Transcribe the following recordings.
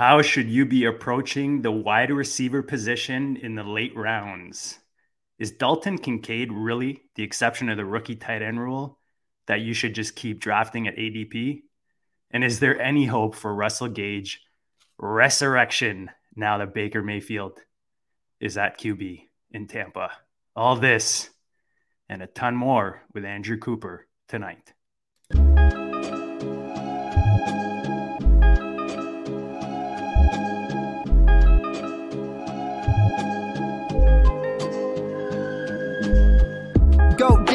How should you be approaching the wide receiver position in the late rounds? Is Dalton Kincaid really the exception of the rookie tight end rule that you should just keep drafting at ADP? And is there any hope for Russell Gage resurrection now that Baker Mayfield is at QB in Tampa? All this and a ton more with Andrew Cooper tonight.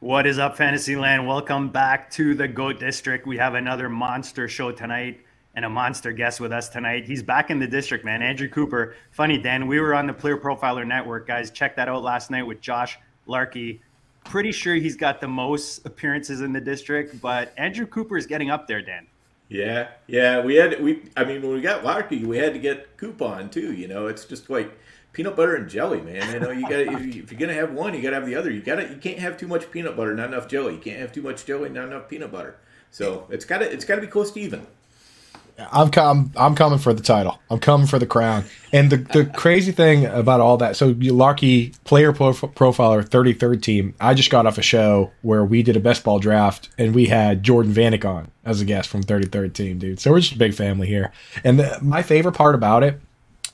What is up, Fantasyland? Welcome back to the GOAT District. We have another monster show tonight and a monster guest with us tonight. He's back in the district, man. Andrew Cooper. Funny, Dan, we were on the Player Profiler Network, guys. Check that out last night with Josh Larkey. Pretty sure he's got the most appearances in the district, but Andrew Cooper is getting up there, Dan. Yeah, yeah. We had we. I mean, when we got Larkey, we had to get Coupon too. You know, it's just like peanut butter and jelly, man. You know, you got if, you, if you're gonna have one, you gotta have the other. You gotta you can't have too much peanut butter, not enough jelly. You can't have too much jelly, not enough peanut butter. So it's gotta it's gotta be close to even. I'm com- I'm coming for the title. I'm coming for the crown. And the, the crazy thing about all that, so Larky player prof- profiler 33rd team. I just got off a show where we did a best ball draft and we had Jordan Vanek on as a guest from 33rd team, dude. So we're just a big family here. And the, my favorite part about it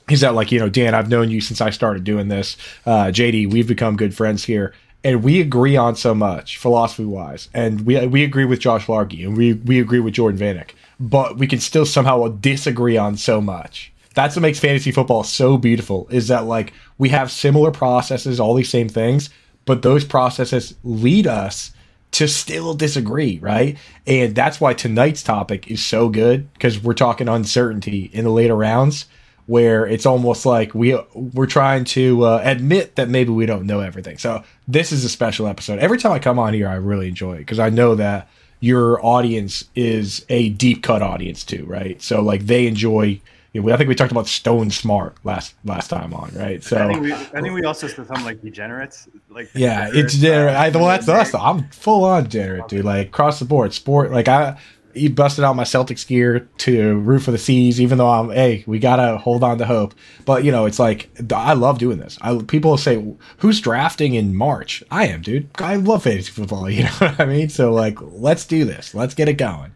he's that like you know dan i've known you since i started doing this. Uh, jd we've become good friends here and we agree on so much philosophy wise. And we we agree with josh larkey and we we agree with jordan vanek but we can still somehow disagree on so much. That's what makes fantasy football so beautiful is that like we have similar processes all these same things but those processes lead us to still disagree, right? And that's why tonight's topic is so good because we're talking uncertainty in the later rounds where it's almost like we we're trying to uh, admit that maybe we don't know everything. So this is a special episode. Every time I come on here, I really enjoy it because I know that your audience is a deep cut audience too, right? So like they enjoy. You know, I think we talked about Stone Smartt last last time on, right? So I think we, I think we also said something like degenerates, like yeah, it's degenerate. I, well, that's us. I'm full on degenerate, dude. Like across the board, sport. Like I he busted out my Celtics gear to root for the C's, even though I'm, hey, we gotta hold on to hope. But you know, it's like I love doing this. I people say, who's drafting in March? I am, dude. I love fantasy football. You know what I mean? So like, let's do this. Let's get it going.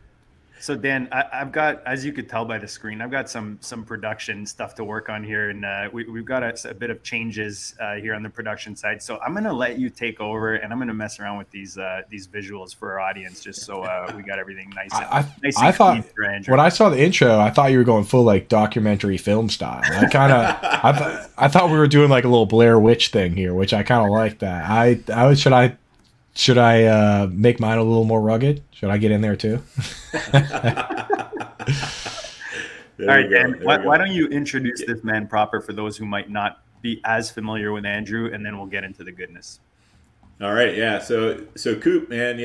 So Dan, I, have got, as you could tell by the screen, I've got some some production stuff to work on here, and uh, we, have got a, a, bit of changes uh, here on the production side. So I'm going to let you take over, and I'm going to mess around with these uh, these visuals for our audience, just so uh, we got everything nice. And, I, nice I thought when I saw the intro, I thought you were going full like documentary film style. I kind of, I, th- I thought we were doing like a little Blair Witch thing here, which I kind of like that. I, I should I should I uh, make mine a little more rugged? Should I get in there too? there All right, Dan. Why, why, don't you introduce this man proper for those who might not be as familiar with Andrew, and then we'll get into the goodness. All right, yeah. So, so Coop, man,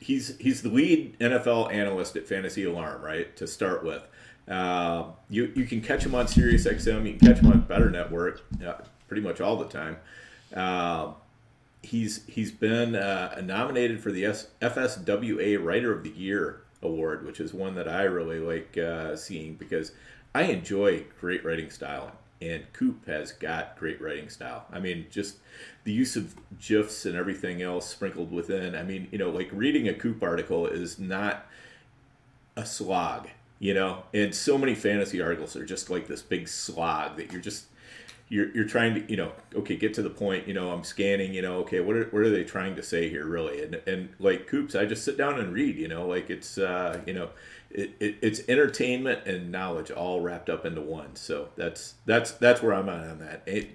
he's he's the lead NFL analyst at Fantasy Alarm, right? To start with, uh, you you can catch him on Sirius XM, you can catch him on Better Network, uh, pretty much all the time. Uh, he's he's been uh, nominated for the FSWA Writer of the Year award, which is one that I really like uh, seeing because I enjoy great writing style. and Coop has got great writing style. I mean, just the use of gifs and everything else sprinkled within. I mean, you know, like reading a Coop article is not a slog, you know, and so many fantasy articles are just like this big slog that you're just you're, you're trying to you know okay get to the point you know i'm scanning you know okay what are, what are they trying to say here really and and like coops i just sit down and read you know like it's uh you know it, it, it's entertainment and knowledge all wrapped up into one so that's that's that's where i'm at on that it,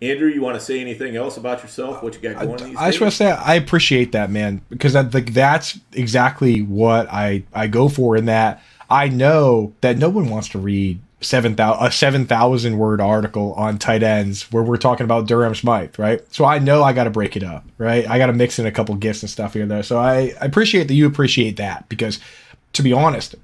Andrew, you want to say anything else about yourself? What you got going? I, I just want to say I appreciate that, man, because I think that's exactly what I I go for. In that I know that no one wants to read seven thousand a seven thousand word article on tight ends where we're talking about Durham Smythe, right? So I know I got to break it up, right? I got to mix in a couple gifts and stuff here there. So I, I appreciate that you appreciate that because, to be honest,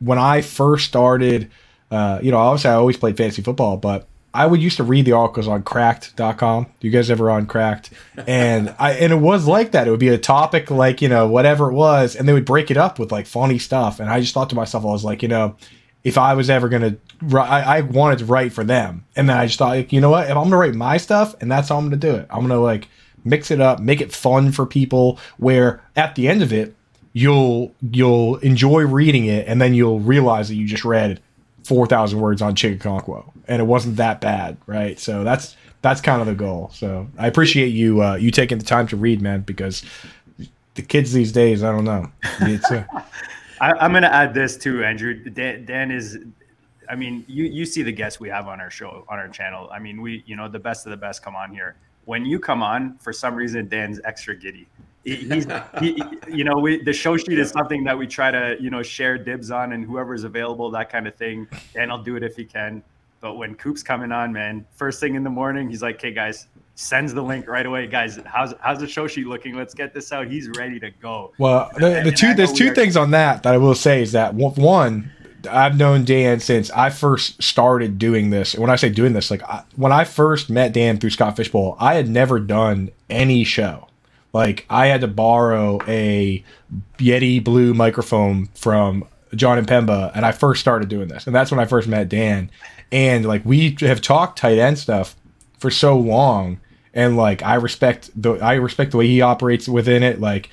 when I first started, uh, you know, obviously I always played fantasy football, but I would used to read the articles on cracked.com. Do you guys ever on cracked? And I and it was like that. It would be a topic like, you know, whatever it was, and they would break it up with like funny stuff. And I just thought to myself, I was like, you know, if I was ever gonna, I, I wanted to write for them, and then I just thought, like, you know what? If I'm gonna write my stuff, and that's how I'm gonna do it, I'm gonna like mix it up, make it fun for people. Where at the end of it, you'll you'll enjoy reading it, and then you'll realize that you just read four thousand words on Chigga and it wasn't that bad, right? So that's that's kind of the goal. So I appreciate you uh, you taking the time to read, man, because the kids these days, I don't know. I, am going to add this too, Andrew. Dan, Dan, is, I mean, you you see the guests we have on our show on our channel. I mean, we you know the best of the best come on here. When you come on, for some reason, Dan's extra giddy. He, he's, he, you know, we the show sheet is something that we try to you know share dibs on, and whoever's available, that kind of thing. Dan will do it if he can. But when Coop's coming on, man, first thing in the morning, he's like, "Okay, guys, sends the link right away, guys. How's how's the show sheet looking? Let's get this out. He's ready to go." Well, the, the two there's two things on that that I will say is that one, I've known Dan since I first started doing this. When I say doing this, like I, when I first met Dan through Scott Fish Bowl, I had never done any show. Like I had to borrow a Yeti Blue microphone from John Impemba, and I first started doing this, and that's when I first met Dan. And like we have talked tight end stuff for so long, and like I respect the I respect the way he operates within it. Like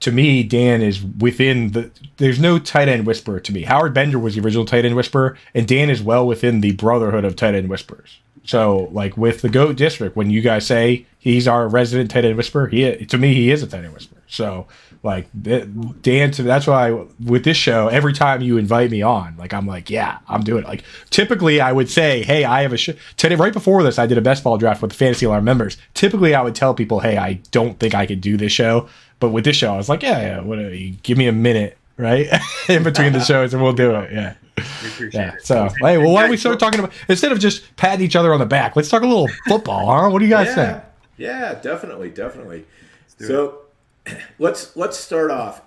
to me, Dan is within the. There's no tight end whisperer to me. Howard Bender was the original tight end whisperer, and Dan is well within the brotherhood of tight end whisperers. So, like with the Goat District, when you guys say he's our resident tight end whisperer, he to me he is a tight end whisperer. So, like Dan, that's why with this show, every time you invite me on, like I'm like, yeah, I'm doing it. Like typically, I would say, hey, I have a show today. Right before this, I did a best ball draft with the Fantasy Alarm members. Typically, I would tell people, hey, I don't think I could do this show, but with this show, I was like, yeah, yeah, whatever. Uh, give me a minute, right, in between the shows, and we'll do it. Yeah. Yeah. So, hey, well, why don't we start talking about instead of just patting each other on the back? Let's talk a little football, huh? What do you guys yeah. think? Yeah, definitely, definitely. So, let's let's start off,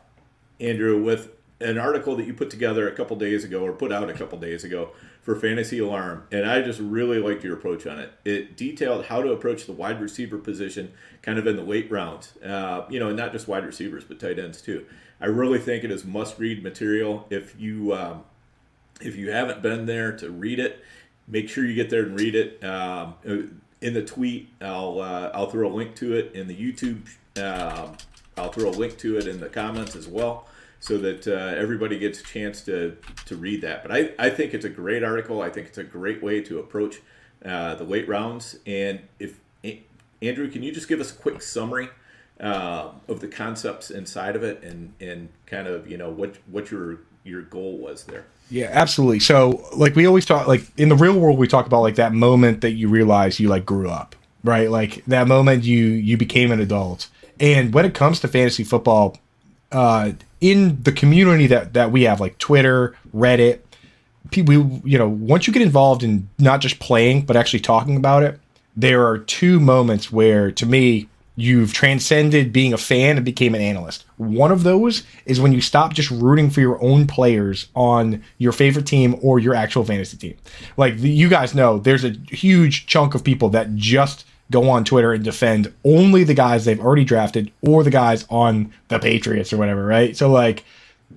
Andrew, with an article that you put together a couple days ago or put out a couple days ago for Fantasy Alarm, and I just really liked your approach on it. It detailed how to approach the wide receiver position, kind of in the late rounds. Uh, you know, not just wide receivers, but tight ends too. I really think it is must-read material. If you um, if you haven't been there to read it, make sure you get there and read it. Um, in the tweet, I'll uh, I'll throw a link to it in the YouTube. Uh, I'll throw a link to it in the comments as well so that uh, everybody gets a chance to, to read that. But I, I think it's a great article. I think it's a great way to approach uh, the late rounds. And if Andrew, can you just give us a quick summary uh, of the concepts inside of it and, and kind of you know what what your your goal was there? Yeah, absolutely. So like we always talk like in the real world we talk about like that moment that you realize you like grew up, right? Like that moment you you became an adult and when it comes to fantasy football, uh, in the community that that we have, like Twitter, Reddit, people, you know, once you get involved in not just playing but actually talking about it, there are two moments where, to me, you've transcended being a fan and became an analyst. One of those is when you stop just rooting for your own players on your favorite team or your actual fantasy team. Like you guys know, there's a huge chunk of people that just go on Twitter and defend only the guys they've already drafted or the guys on the Patriots or whatever, right? So like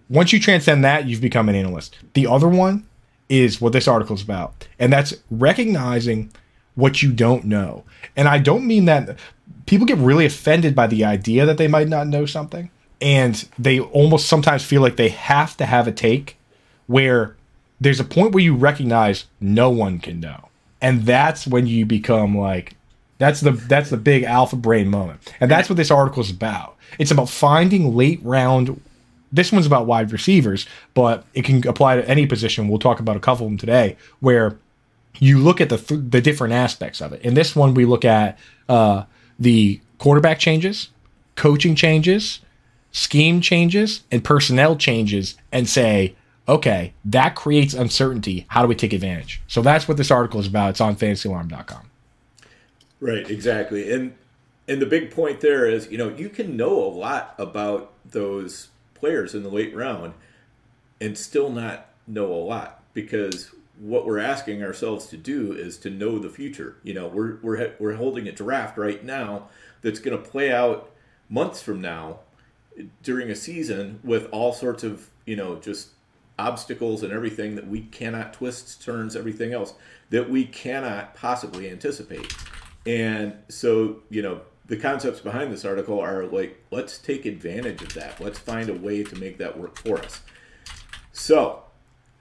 once you transcend that, you've become an analyst. The other one is what this article is about. And that's recognizing what you don't know. And I don't mean that people get really offended by the idea that they might not know something. And they almost sometimes feel like they have to have a take where there's a point where you recognize no one can know. And that's when you become like, that's the that's the big alpha brain moment. And that's what this article is about. It's about finding late round this one's about wide receivers, but it can apply to any position. We'll talk about a couple of them today, where you look at the th- the different aspects of it. In this one, we look at uh, the quarterback changes, coaching changes, scheme changes, and personnel changes, and say, okay, that creates uncertainty. How do we take advantage? So that's what this article is about. It's on FantasyAlarm.com. Right, exactly, and and the big point there is, you know, you can know a lot about those players in the late round and still not know a lot because what we're asking ourselves to do is to know the future. You know, we're we're we're holding a draft right now that's going to play out months from now during a season with all sorts of you know just obstacles and everything that we cannot twist turns everything else that we cannot possibly anticipate and so you know the concepts behind this article are like let's take advantage of that. Let's find a way to make that work for us. So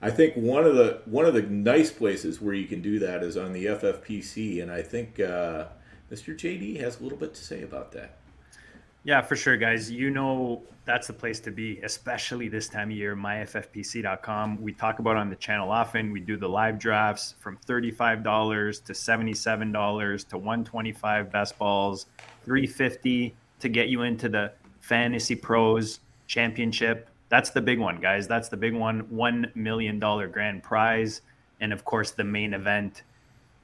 i think one of the one of the nice places where you can do that is on the ffpc and i think uh, mr jd has a little bit to say about that yeah, for sure, guys. You know that's the place to be, especially this time of year. MyFFPC.com. We talk about on the channel often. We do the live drafts from $35 to $77 to 125 best balls, 350 to get you into the Fantasy Pros Championship. That's the big one, guys. That's the big one. $1 million grand prize. And of course, the main event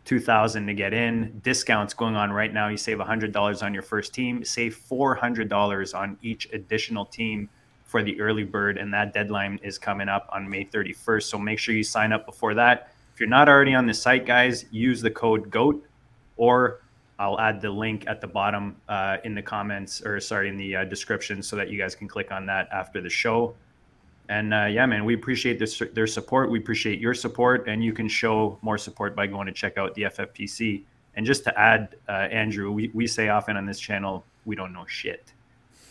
2000 to get in. Discounts going on right now. You save $100 on your first team save $400 on each additional team for the early bird and that deadline is coming up on may 31st so make sure you sign up before that. If you're not already on the site guys use the code goat or i'll add the link at the bottom uh, in the comments or sorry in the uh, description so that you guys can click on that after the show and uh, yeah, man, we appreciate their, their support. We appreciate your support, and you can show more support by going to check out the FFPC. And just to add, uh, Andrew, we, we say often on this channel, we don't know shit.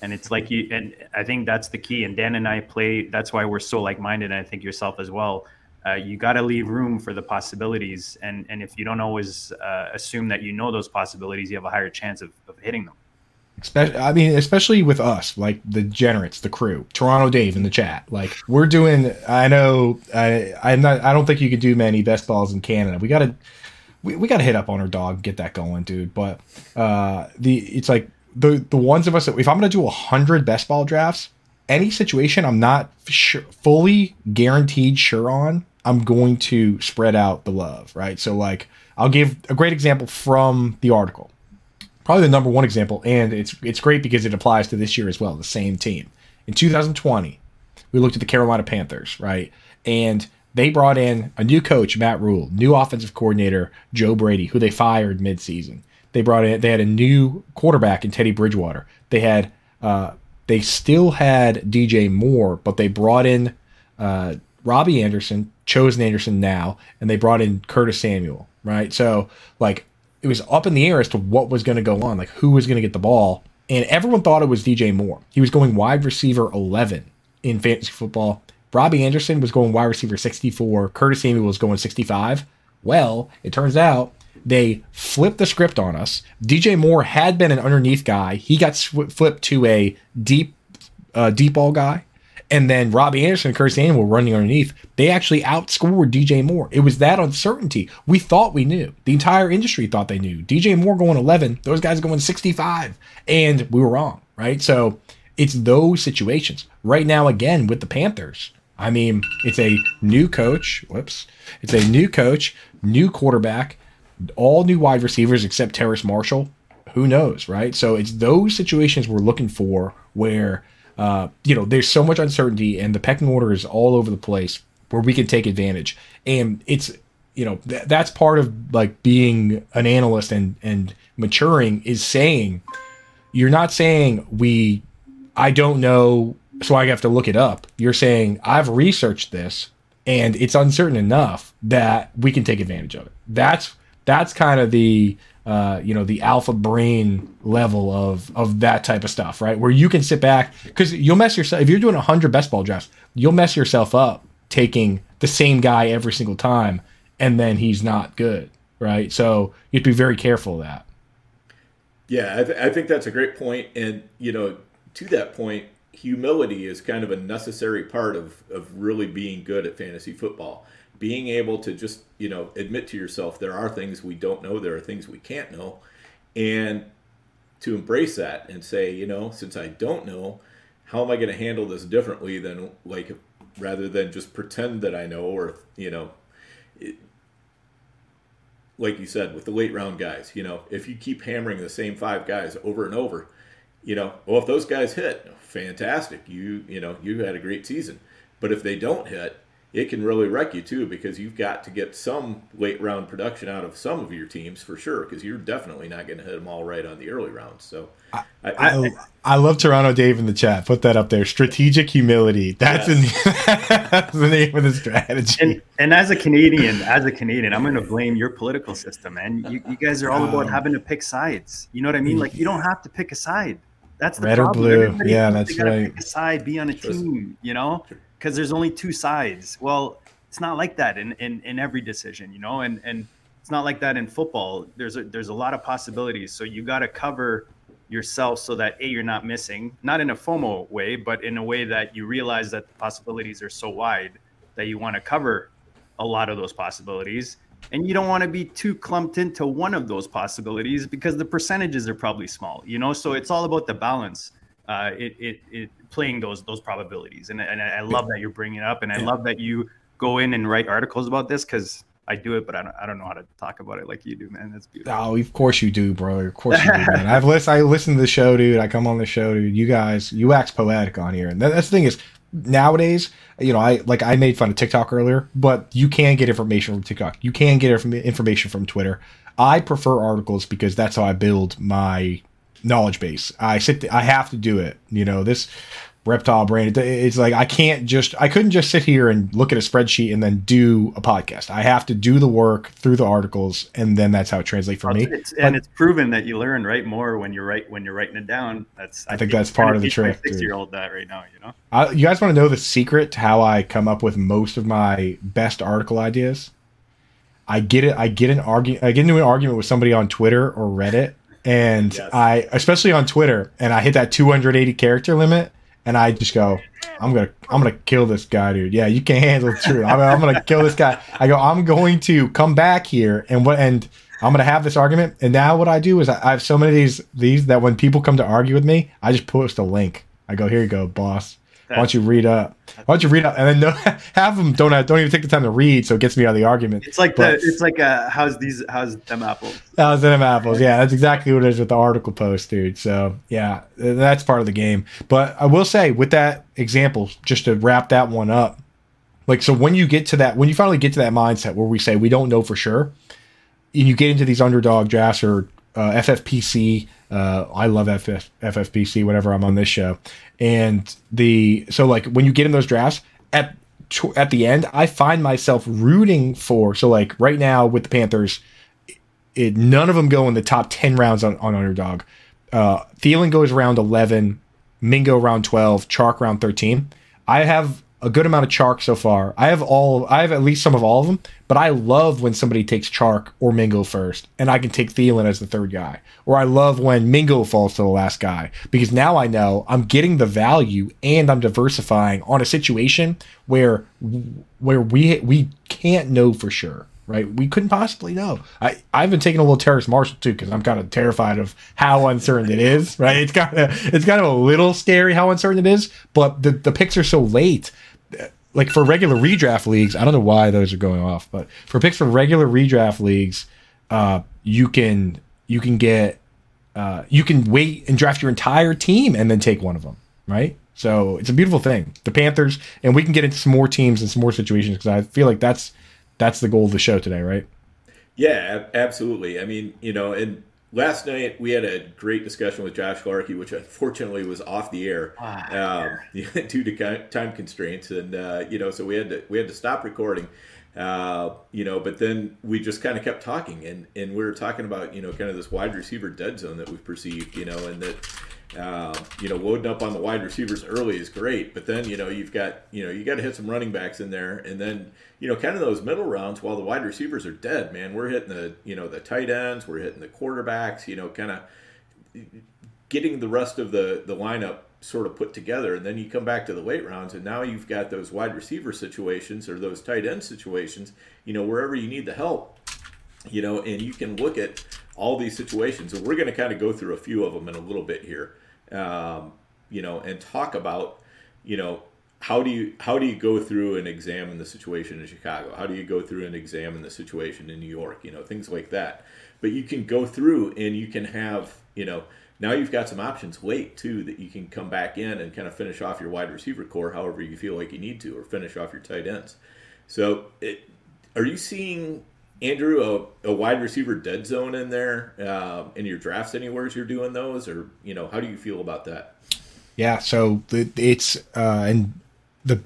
And it's like you, and I think that's the key. And Dan and I play, that's why we're so like minded. And I think yourself as well. Uh, you got to leave room for the possibilities. And, and if you don't always uh, assume that you know those possibilities, you have a higher chance of, of hitting them. Especially, I mean, especially with us, like the generates, the crew, Toronto Dave in the chat. Like we're doing. I know. I I'm not. I don't think you could do many best balls in Canada. We gotta. We, we gotta hit up on our dog, get that going, dude. But uh, the it's like the the ones of us that if I'm gonna do a hundred best ball drafts, any situation I'm not sure, fully guaranteed sure on, I'm going to spread out the love, right? So like I'll give a great example from the article probably the number one example, and it's it's great because it applies to this year as well. The same team in 2020, we looked at the Carolina Panthers, right, and they brought in a new coach, Matt Rhule, new offensive coordinator, Joe Brady, who they fired midseason. They brought in, they had a new quarterback in Teddy Bridgewater. They had, uh, they still had DJ Moore, but they brought in uh, Robbie Anderson, chosen Anderson now, and they brought in Curtis Samuel, right? So like it was up in the air as to what was going to go on, like who was going to get the ball. And everyone thought it was DJ Moore. He was going wide receiver 11 in fantasy football. Robbie Anderson was going wide receiver 64. Curtis Samuel was going 65. Well, it turns out they flipped the script on us. DJ Moore had been an underneath guy. He got sw- flipped to a deep, uh, deep ball guy and then Robbie Anderson and Curtis Samuel running underneath, they actually outscored DJ Moore. It was that uncertainty. We thought we knew. The entire industry thought they knew. DJ Moore going 11, those guys going 65, and we were wrong, right? So it's those situations. Right now, again, with the Panthers, I mean, it's a new coach. Whoops. It's a new coach, new quarterback, all new wide receivers except Terrace Marshall. Who knows, right? So it's those situations we're looking for where uh, you know, there's so much uncertainty and the pecking order is all over the place where we can take advantage. And it's, you know, th- that's part of like being an analyst and, and maturing is saying, you're not saying we, I don't know, so I have to look it up. You're saying, I've researched this. and it's uncertain enough that we can take advantage of it. That's that's kind of the uh, you know the alpha brain level of of that type of stuff, right? Where you can sit back because you'll mess yourself if you're doing hundred best ball drafts, you'll mess yourself up taking the same guy every single time, and then he's not good, right? So you have to be very careful of that. Yeah, I, th- I think that's a great point, and you know, to that point, humility is kind of a necessary part of of really being good at fantasy football being able to just you know admit to yourself there are things we don't know there are things we can't know and to embrace that and say you know since i don't know how am i going to handle this differently than like rather than just pretend that i know or you know it, like you said with the late round guys you know if you keep hammering the same five guys over and over you know well if those guys hit fantastic you you know you had a great season. But if they don't hit it can really wreck you too because you've got to get some late round production out of some of your teams for sure because you're definitely not going to hit them all right on the early rounds. So I, I, I, I, love Toronto Dave in the chat. Put that up there. Strategic humility. That's, yes. the, that's the name of the strategy. And, and, as a Canadian, as a Canadian, I'm going to blame your political system, man. You, you guys are all about um, having to pick sides. You know what I mean? Like you don't have to pick a side. That's the red problem. or blue. Everybody yeah, that's right. Pick a side, be on a team. You know because there's only two sides. Well, it's not like that in, in, in every decision, you know, and, and it's not like that in football. There's a, there's a lot of possibilities. So you got to cover yourself so that a you're not missing, not in a FOMO way, but in a way that you realize that the possibilities are so wide that you want to cover a lot of those possibilities. And you don't want to be too clumped into one of those possibilities because the percentages are probably small, you know. So it's all about the balance. Uh, it, it, it playing those those probabilities. And, and I love that you're bringing it up, and I love that you go in and write articles about this because I do it, but I don't, I don't know how to talk about it like you do, man. That's beautiful. Oh, of course you do, bro. Of course you do, man. I've listened. I listen to the show, dude. I come on the show, dude. You guys, you wax poetic on here, and that's the thing is nowadays. You know, I like I made fun of TikTok earlier, but you can get information from TikTok. You can get information from Twitter. I prefer articles because that's how I build my knowledge base. I sit. I have to do it. You know this reptile brain. It's like I can't just. I couldn't just sit here and look at a spreadsheet and then do a podcast. I have to do the work through the articles, and then that's how it translates for me. It's, and it's proven that you learn right more when you're right when you're writing it down. That's I, I think, that's part of the trick. Six year old that right now, you know. I, you guys want to know the secret to how I come up with most of my best article ideas? I get it. I get an argument. I get into an argument with somebody on Twitter or Reddit and yes. I especially on Twitter, and I hit that 280 character limit, and I just go, I'm gonna I'm gonna kill this guy, dude. Yeah, you can't handle the truth. I'm, I'm gonna kill this guy. I go, I'm going to come back here and what and I'm gonna have this argument. And now what I do is I, I have so many of these these that when people come to argue with me, I just post a link. I go, here you go, boss. Why don't you read up? Why don't you read up? And then no, half of them don't have, don't even take the time to read, so it gets me out of the argument. It's like but, the it's like uh, how's these how's them apples? How's them apples? Yeah, that's exactly what it is with the article post, dude. So yeah, that's part of the game. But I will say with that example, just to wrap that one up, like so when you get to that, when you finally get to that mindset where we say we don't know for sure, and you get into these underdog drafts or uh, FFPC. Uh, I love FF, FFPC whenever I'm on this show. And the so like when you get in those drafts at at the end, I find myself rooting for. So like right now with the Panthers, it, none of them go in the top ten rounds on, on underdog. Uh, Thielen goes round eleven, Mingo round twelve, Chark round thirteen. I have a good amount of Chark so far. I have all, I have at least some of all of them, but I love when somebody takes Chark or Mingo first, and I can take Thielen as the third guy. Or I love when Mingo falls to the last guy because now I know I'm getting the value and I'm diversifying on a situation where where we we can't know for sure. Right, we couldn't possibly know. I I've been taking a little Terrace Marshall too because I'm kind of terrified of how uncertain it is. Right, it's kind of it's kind of a little scary how uncertain it is, but the the picks are so late like for regular redraft leagues, I don't know why those are going off, but for picks for regular redraft leagues, uh, you can you can get uh, you can wait and draft your entire team and then take one of them, right? So it's a beautiful thing. The Panthers, and we can get into some more teams and some more situations because I feel like that's that's the goal of the show today, right? Yeah, absolutely. I mean, you know, and last night we had a great discussion with Josh Larkey, which unfortunately was off the air um, due to time constraints, and uh, you know, so we had to we had to stop recording. Uh, you know, but then we just kind of kept talking, and and we were talking about you know kind of this wide receiver dead zone that we've perceived, you know, and that uh, you know, loading up on the wide receivers early is great, but then you know you've got you know you got to hit some running backs in there, and then you know kind of those middle rounds while the wide receivers are dead, man, we're hitting the you know the tight ends, we're hitting the quarterbacks, you know, kind of getting the rest of the the lineup sort of put together, and then you come back to the late rounds, and now you've got those wide receiver situations or those tight end situations, you know, wherever you need the help, you know, and you can look at all these situations, and we're going to kind of go through a few of them in a little bit here um, you know, and talk about, you know, how do you how do you go through and examine the situation in Chicago? How do you go through and examine the situation in New York? You know, things like that. But you can go through and you can have, you know, now you've got some options late too that you can come back in and kind of finish off your wide receiver core however you feel like you need to, or finish off your tight ends. So, it, are you seeing Andrew, a, a, wide receiver dead zone in there uh, in your drafts anywhere as you're doing those, or you know, how do you feel about that? Yeah, so it's uh, and the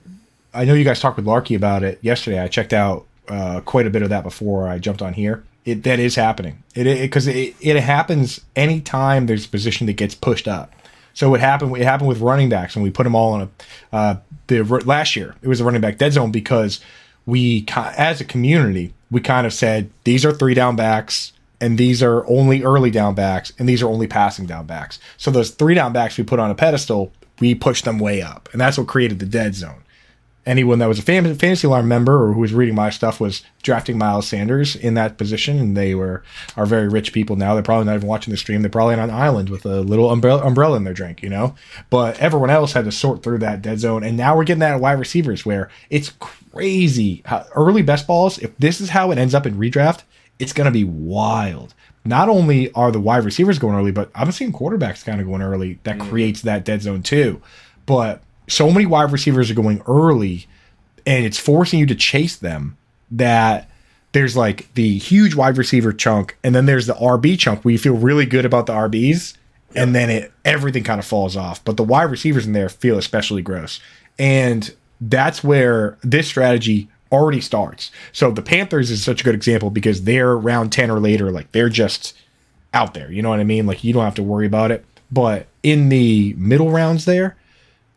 I know you guys talked with Larky about it yesterday. I checked out uh, quite a bit of that before I jumped on here. It that is happening. It because it, it, it happens anytime there's a position that gets pushed up. So what happened? It happened with running backs, and we put them all on a uh, the last year. It was a running back dead zone because we as a community we kind of said these are three down backs and these are only early down backs and these are only passing down backs. So those three down backs we put on a pedestal, we pushed them way up, and that's what created the dead zone. Anyone that was a fantasy alarm member or who was reading my stuff was drafting Miles Sanders in that position, and they were are very rich people now. They're probably not even watching the stream. They're probably on an island with a little umbrella, umbrella in their drink, you know. But everyone else had to sort through that dead zone, and now we're getting that at wide receivers where it's crazy. How, early best balls, if this is how it ends up in redraft, it's going to be wild. Not only are the wide receivers going early, but I'm seeing quarterbacks kind of going early. That mm. creates that dead zone too. But so many wide receivers are going early, and it's forcing you to chase them. That there's like the huge wide receiver chunk, and then there's the RB chunk where you feel really good about the RBs, yep. and then it everything kind of falls off. But the wide receivers in there feel especially gross. And that's where this strategy already starts. So the Panthers is such a good example because they're round 10 or later, like they're just out there. You know what I mean? Like you don't have to worry about it. But in the middle rounds there,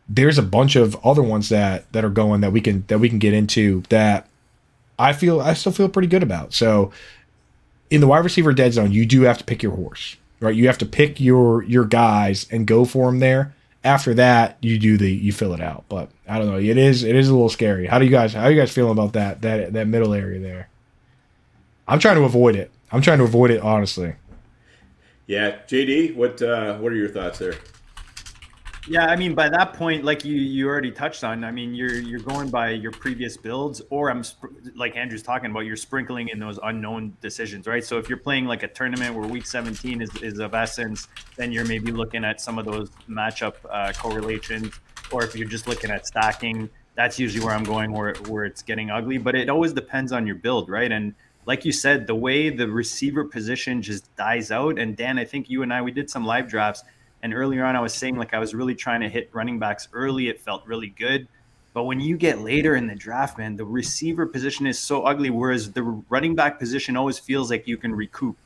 there's a bunch of other ones that that are going that we can that we can get into that I feel I still feel pretty good about. So in the wide receiver dead zone, you do have to pick your horse, right? You have to pick your your guys and go for them there. After that you do the you fill it out. But i don't know. It is it is a little scary. How do you guys how are you guys feeling about that that that middle area there? I'm trying to avoid it. I'm trying to avoid it honestly. Yeah jd what uh what are your thoughts there yeah, I mean, by that point, like you you already touched on, I mean, you're you're going by your previous builds, or I'm sp- like Andrew's talking about, you're sprinkling in those unknown decisions, right? So if you're playing like a tournament where week 17 is, is of essence, then you're maybe looking at some of those matchup uh, correlations, or if you're just looking at stacking, that's usually where I'm going, where where it's getting ugly. But it always depends on your build, right? And like you said, the way the receiver position just dies out, and Dan, I think you and I we did some live drafts and earlier on, I was saying like I was really trying to hit running backs early. It felt really good. But when you get later in the draft, man, the receiver position is so ugly. Whereas the running back position always feels like you can recoup.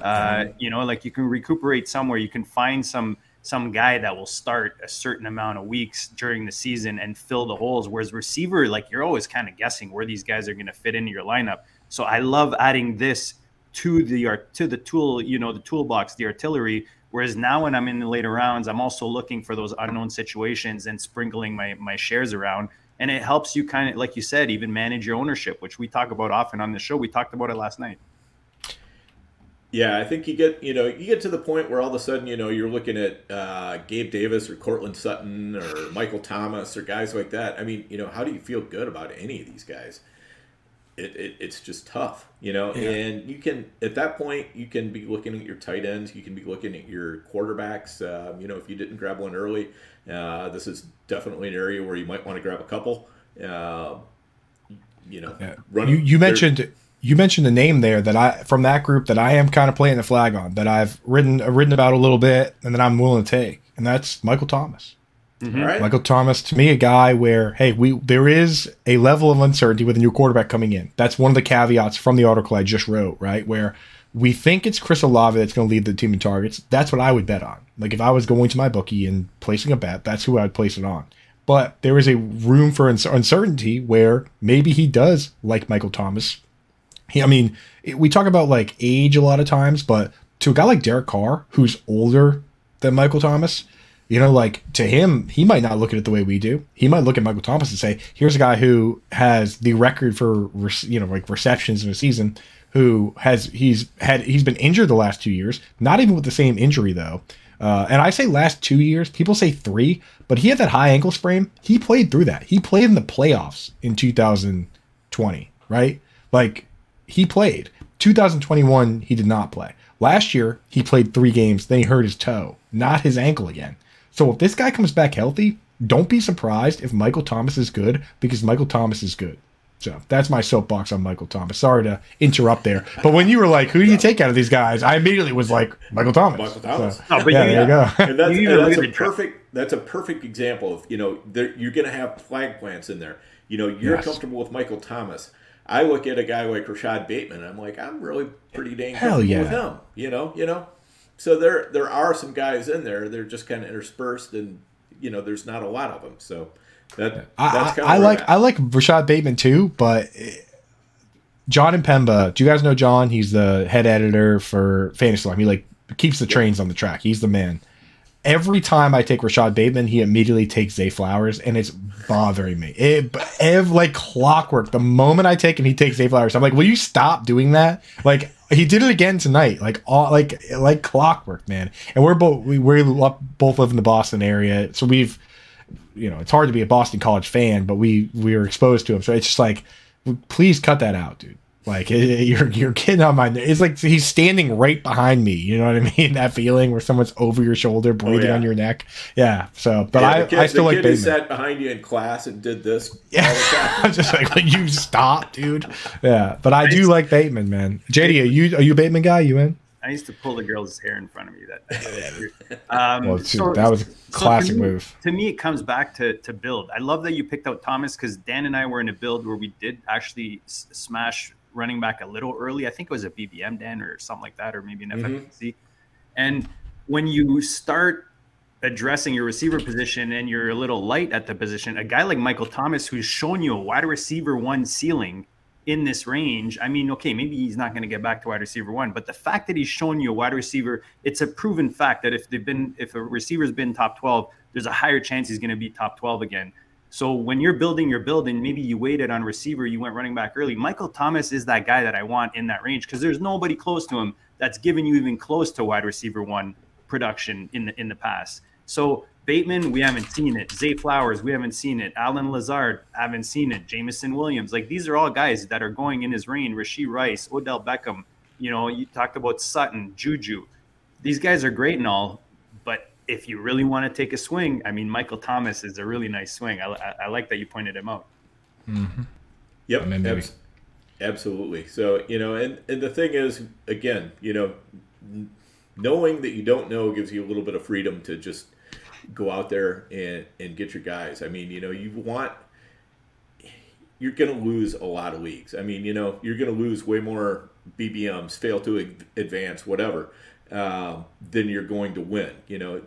Uh, you know, like you can recuperate somewhere. You can find some some guy that will start a certain amount of weeks during the season and fill the holes. Whereas receiver, like you're always kind of guessing where these guys are going to fit into your lineup. So I love adding this to the to the tool, you know, the toolbox, the artillery, Whereas now, when I'm in the later rounds, I'm also looking for those unknown situations and sprinkling my my shares around. And it helps you kind of, like you said, even manage your ownership, which we talk about often on the show. We talked about it last night. Yeah, I think you get you know you get to the point where all of a sudden you know you're looking at uh, Gabe Davis or Courtland Sutton or Michael Thomas or guys like that. I mean, you know, how do you feel good about any of these guys? It, it, it's just tough, you know. Yeah. And you can at that point you can be looking at your tight ends, you can be looking at your quarterbacks. Um, you know, if you didn't grab one early, uh, this is definitely an area where you might want to grab a couple. Uh, you know, yeah. running, you, you mentioned you mentioned a name there that I from that group that I am kind of playing the flag on that I've written written about a little bit and that I'm willing to take, and that's Michael Thomas. Mm-hmm. Right. Michael Thomas to me a guy where hey we there is a level of uncertainty with a new quarterback coming in. That's one of the caveats from the article I just wrote. Right where we think it's Chris Olave that's going to lead the team in targets. That's what I would bet on. Like if I was going to my bookie and placing a bet, that's who I'd place it on. But there is a room for uncertainty where maybe he does like Michael Thomas he, I mean, we talk about like age a lot of times, but to a guy like Derek Carr, who's older than Michael Thomas, you know, like to him, he might not look at it the way we do. He might look at Michael Thomas and say, "Here's a guy who has the record for you know like receptions in a season, who has he's had he's been injured the last two years, not even with the same injury though." Uh, and I say last two years, people say three, but he had that high ankle sprain. He played through that. He played in the playoffs in 2020, right? Like he played. 2021, he did not play. Last year, he played three games, then he hurt his toe, not his ankle again. So if this guy comes back healthy, don't be surprised if Michael Thomas is good because Michael Thomas is good. So that's my soapbox on Michael Thomas. Sorry to interrupt there, but when you were like, "Who do you take out of these guys?" I immediately was like, "Michael Thomas." Michael Thomas. So, oh, but yeah, you, there you go. And that's, and that's a perfect. That's a perfect example of you know you're going to have flag plants in there. You know you're yes. comfortable with Michael Thomas. I look at a guy like Rashod Bateman, I'm like, I'm really pretty dang Hell yeah. with him. You know, you know. So there there are some guys in there. They're just kind of interspersed, and you know, there's not a lot of them. So that I, I like I like Rashod Bateman too, but. Eh, John Impemba, do you guys know John? He's the head editor for Fantasy Alarm. He like keeps the trains on the track. He's the man every time I take Rashod Bateman, he immediately takes Zay Flowers, and it's bothering me. It, ev, like clockwork. The moment I take him, he takes Zay Flowers. I'm like, will you stop doing that? Like he did it again tonight. Like all like like clockwork, man. And we're both we we both live in the Boston area, so we've you know it's hard to be a Boston College fan, but we we were exposed to him. So it's just like, please cut that out, dude. Like you're you're getting on my. Neck. It's like he's standing right behind me. You know what I mean? That feeling where someone's over your shoulder, breathing oh, yeah. on your neck. Yeah. So, but yeah, I, kid, I still the like. Kid who sat behind you in class and did this. Yeah. I'm just like, will you stop, dude? Yeah. But I do like Bateman, man. JD, are you are you a Bateman guy? You in? I used to pull the girl's hair in front of me. That um, well, so, that was a classic so to me, move. To me, it comes back to to build. I love that you picked out Thomas because Dan and I were in a build where we did actually s- smash running back a little early. I think it was a BBM den or something like that, or maybe an mm-hmm. FFPC. And when you start addressing your receiver position and you're a little light at the position, a guy like Michael Thomas, who's shown you a wide receiver one ceiling in this range, I mean, okay, maybe he's not going to get back to wide receiver one, but the fact that he's shown you a wide receiver, it's a proven fact that if they've been, if a receiver's been top 12, there's a higher chance he's going to be top 12 again. So when you're building your building, maybe you waited on receiver, you went running back early. Michael Thomas is that guy that I want in that range because there's nobody close to him that's given you even close to wide receiver one production in the in the past. So Bateman, we haven't seen it. Zay Flowers, we haven't seen it. Allen Lazard, haven't seen it. Jameson Williams, like these are all guys that are going in his range. Rashee Rice, Odell Beckham, you know, you talked about Sutton, Juju. These guys are great and all, if you really want to take a swing, I mean, Michael Thomas is a really nice swing. I, I, I like that you pointed him out. Mm-hmm. Yep, ab- absolutely. So you know, and and the thing is, again, you know, knowing that you don't know gives you a little bit of freedom to just go out there and and get your guys. I mean, you know, you want you're going to lose a lot of leagues. I mean, you know, you're going to lose way more BBMs, fail to advance, whatever uh, then you're going to win. You know,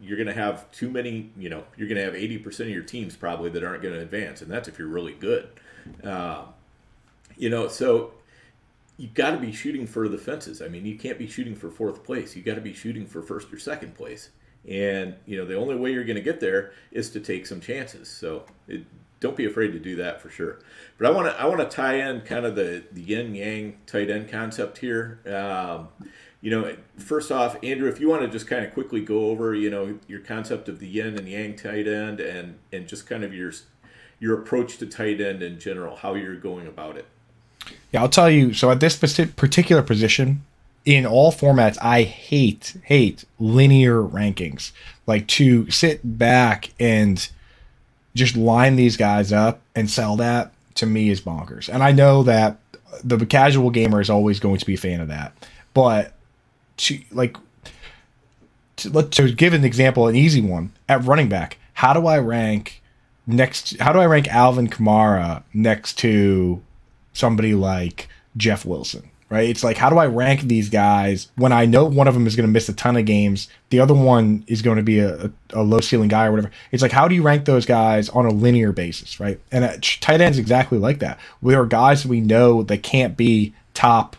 you're going to have too many. You know, you're going to have 80% of your teams probably that aren't going to advance, and that's if you're really good. Uh, you know, so you've got to be shooting for the fences. I mean, you can't be shooting for fourth place. You got to be shooting for first or second place. And you know, the only way you're going to get there is to take some chances. So it, don't be afraid to do that for sure. But I want to I want to tie in kind of the the yin yang tight end concept here. Um, you know, first off, Andrew, if you want to just kind of quickly go over, you know, your concept of the yin and yang tight end, and and just kind of your your approach to tight end in general, how you're going about it. Yeah, I'll tell you. So at this particular position, in all formats, I hate hate linear rankings. Like to sit back and just line these guys up and sell that to me is bonkers. And I know that the casual gamer is always going to be a fan of that. But to like to, let to give an example, an easy one at running back. How do I rank next? How do I rank Alvin Kamara next to somebody like Jeff Wilson? Right? It's like how do I rank these guys when I know one of them is going to miss a ton of games, the other one is going to be a, a, low ceiling guy or whatever. It's like how do you rank those guys on a linear basis, right? And uh, at tight ends exactly like that. There are guys we know that can't be top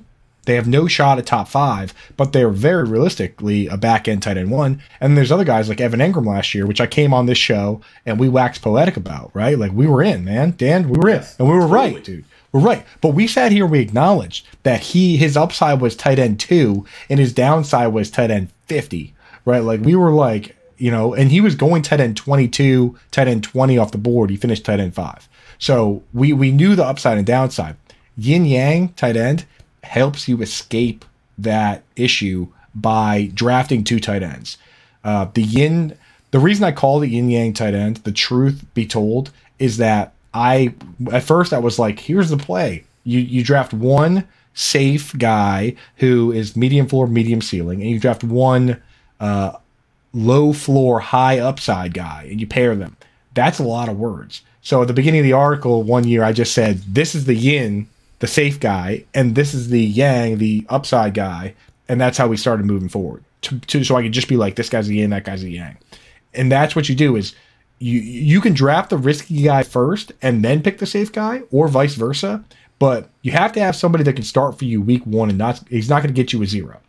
they have no shot at top five, but they're very realistically a back end tight end one. And there's other guys like Evan Engram last year, which I came on this show and we waxed poetic about, right? Like we were in, man. Dan, we were in. And we were totally. right, dude. We're right. But we sat here, we acknowledged that he his upside was tight end two and his downside was tight end 50. Right? Like we were like, you know, and he was going tight end 22, tight end 20 off the board. He finished tight end five. So we we knew the upside and downside. Yin Yang, tight end, helps you escape that issue by drafting two tight ends. Uh, the yin, the reason I call the yin yang tight end, the truth be told, is that I at first I was like, here's the play: you you draft one safe guy who is medium floor, medium ceiling, and you draft one uh, low floor, high upside guy, and you pair them. That's a lot of words. So at the beginning of the article, one year I just said, this is the yin the safe guy, and this is the yang, the upside guy, and that's how we started moving forward. To, to so I could just be like, this guy's the yin, that guy's the yang, and that's what you do is you you can draft the risky guy first and then pick the safe guy, or vice versa. But you have to have somebody that can start for you week one and not he's not going to get you a zero.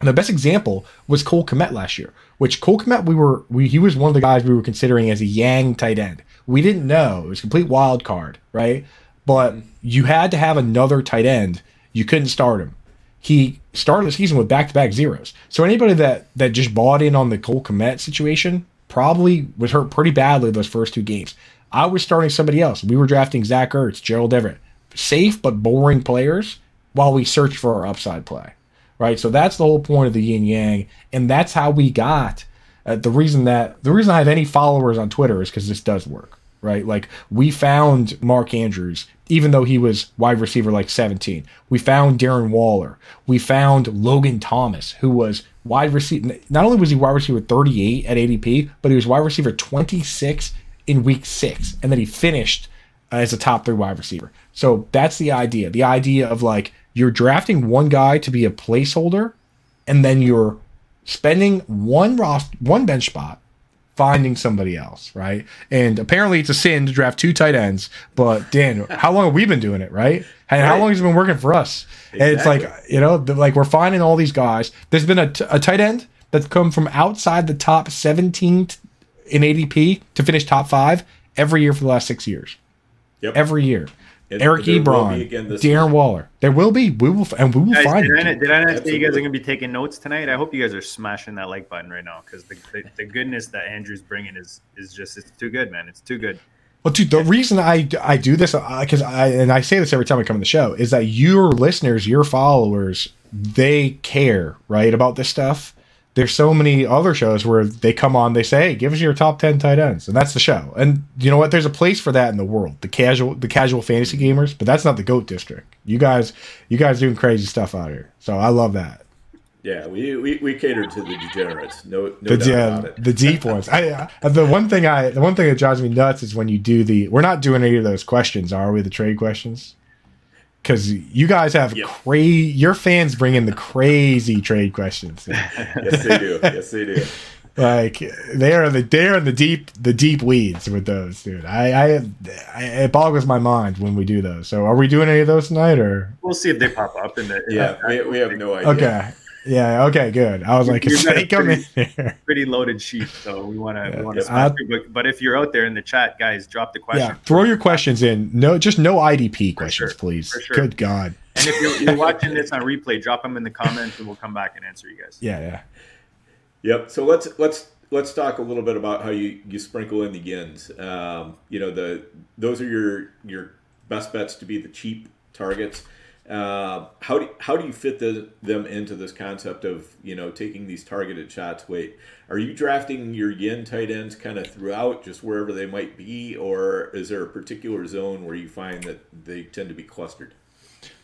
And the best example was Cole Kmet last year, which Cole Kmet we were we, he was one of the guys we were considering as a Yang tight end. We didn't know it was complete wild card, right? But you had to have another tight end. You couldn't start him. He started the season with back-to-back zeros. So anybody that that just bought in on the Cole Kmet situation probably was hurt pretty badly those first two games. I was starting somebody else. We were drafting Zach Ertz, Gerald Everett, safe but boring players while we searched for our upside play. Right. So that's the whole point of the yin yang, and that's how we got. Uh, the reason that the reason I have any followers on Twitter is because this does work right? Like we found Mark Andrews, even though he was wide receiver like 17. We found Darren Waller. We found Logan Thomas, who was wide receiver. Not only was he wide receiver 38 at ADP, but he was wide receiver 26 in week six. And then he finished as a top three wide receiver. So that's the idea. The idea of like you're drafting one guy to be a placeholder and then you're spending one roster, one bench spot finding somebody else, right? And apparently it's a sin to draft two tight ends. But Dan, how long have we been doing it, right? And right. how long has it been working for us? Exactly. And it's like you know, like we're finding all these guys. There's been a, t- a tight end that's come from outside the top 17 in ADP to finish top five every year for the last six years. Yep. Every year. Eric Ebron, Darren week. Waller. There will be. We will, and we will guys, find. Did, I, did I not say you guys are going to be taking notes tonight? I hope you guys are smashing that like button right now because the, the, the, goodness that Andrew's bringing is is just it's too good, man. It's too good. Well, dude, the reason I I do this because uh, I and I say this every time I come on the show is that your listeners, your followers, they care right about this stuff there's so many other shows where they come on, they say, "Hey, give us your top ten tight ends," and that's the show. And you know what? There's a place for that in the world, the casual, the casual fantasy gamers. But that's not the goat district. You guys, you guys doing crazy stuff out here. So I love that. Yeah, we, we, we cater to the degenerates. No, no the, doubt about it. The deep ones. I, uh, the one thing I, the one thing that drives me nuts is when you do the. We're not doing any of those questions, are we? The trade questions because you guys have yep. crazy. Your fans bring in the crazy trade questions. yes, they do. Yes, they do. Like they are the they're in the deep the deep weeds with those, dude. I, I, I it boggles my mind when we do those. So, are we doing any of those tonight, or we'll see if they pop up in the? Yeah, we, we have no idea. Okay, yeah. Okay. Good. I was like, if they come in here, pretty loaded sheet. So we want to yeah. we want to yeah. But, but if you're out there in the chat, guys, drop the question. Yeah. Throw your questions in. No, just no IDP For questions, sure. please. Sure. Good God. And if you're, you're, watching this on replay, drop them in the comments, and we'll come back and answer you guys. Yeah. Yeah. Yep. So let's let's let's talk a little bit about how you you sprinkle in the yins. Um, you know the those are your your best bets to be the cheap targets. Uh, how do how do you fit the, them into this concept of you know taking these targeted shots? Wait, are you drafting your yin tight ends kind of throughout, just wherever they might be, or is there a particular zone where you find that they tend to be clustered?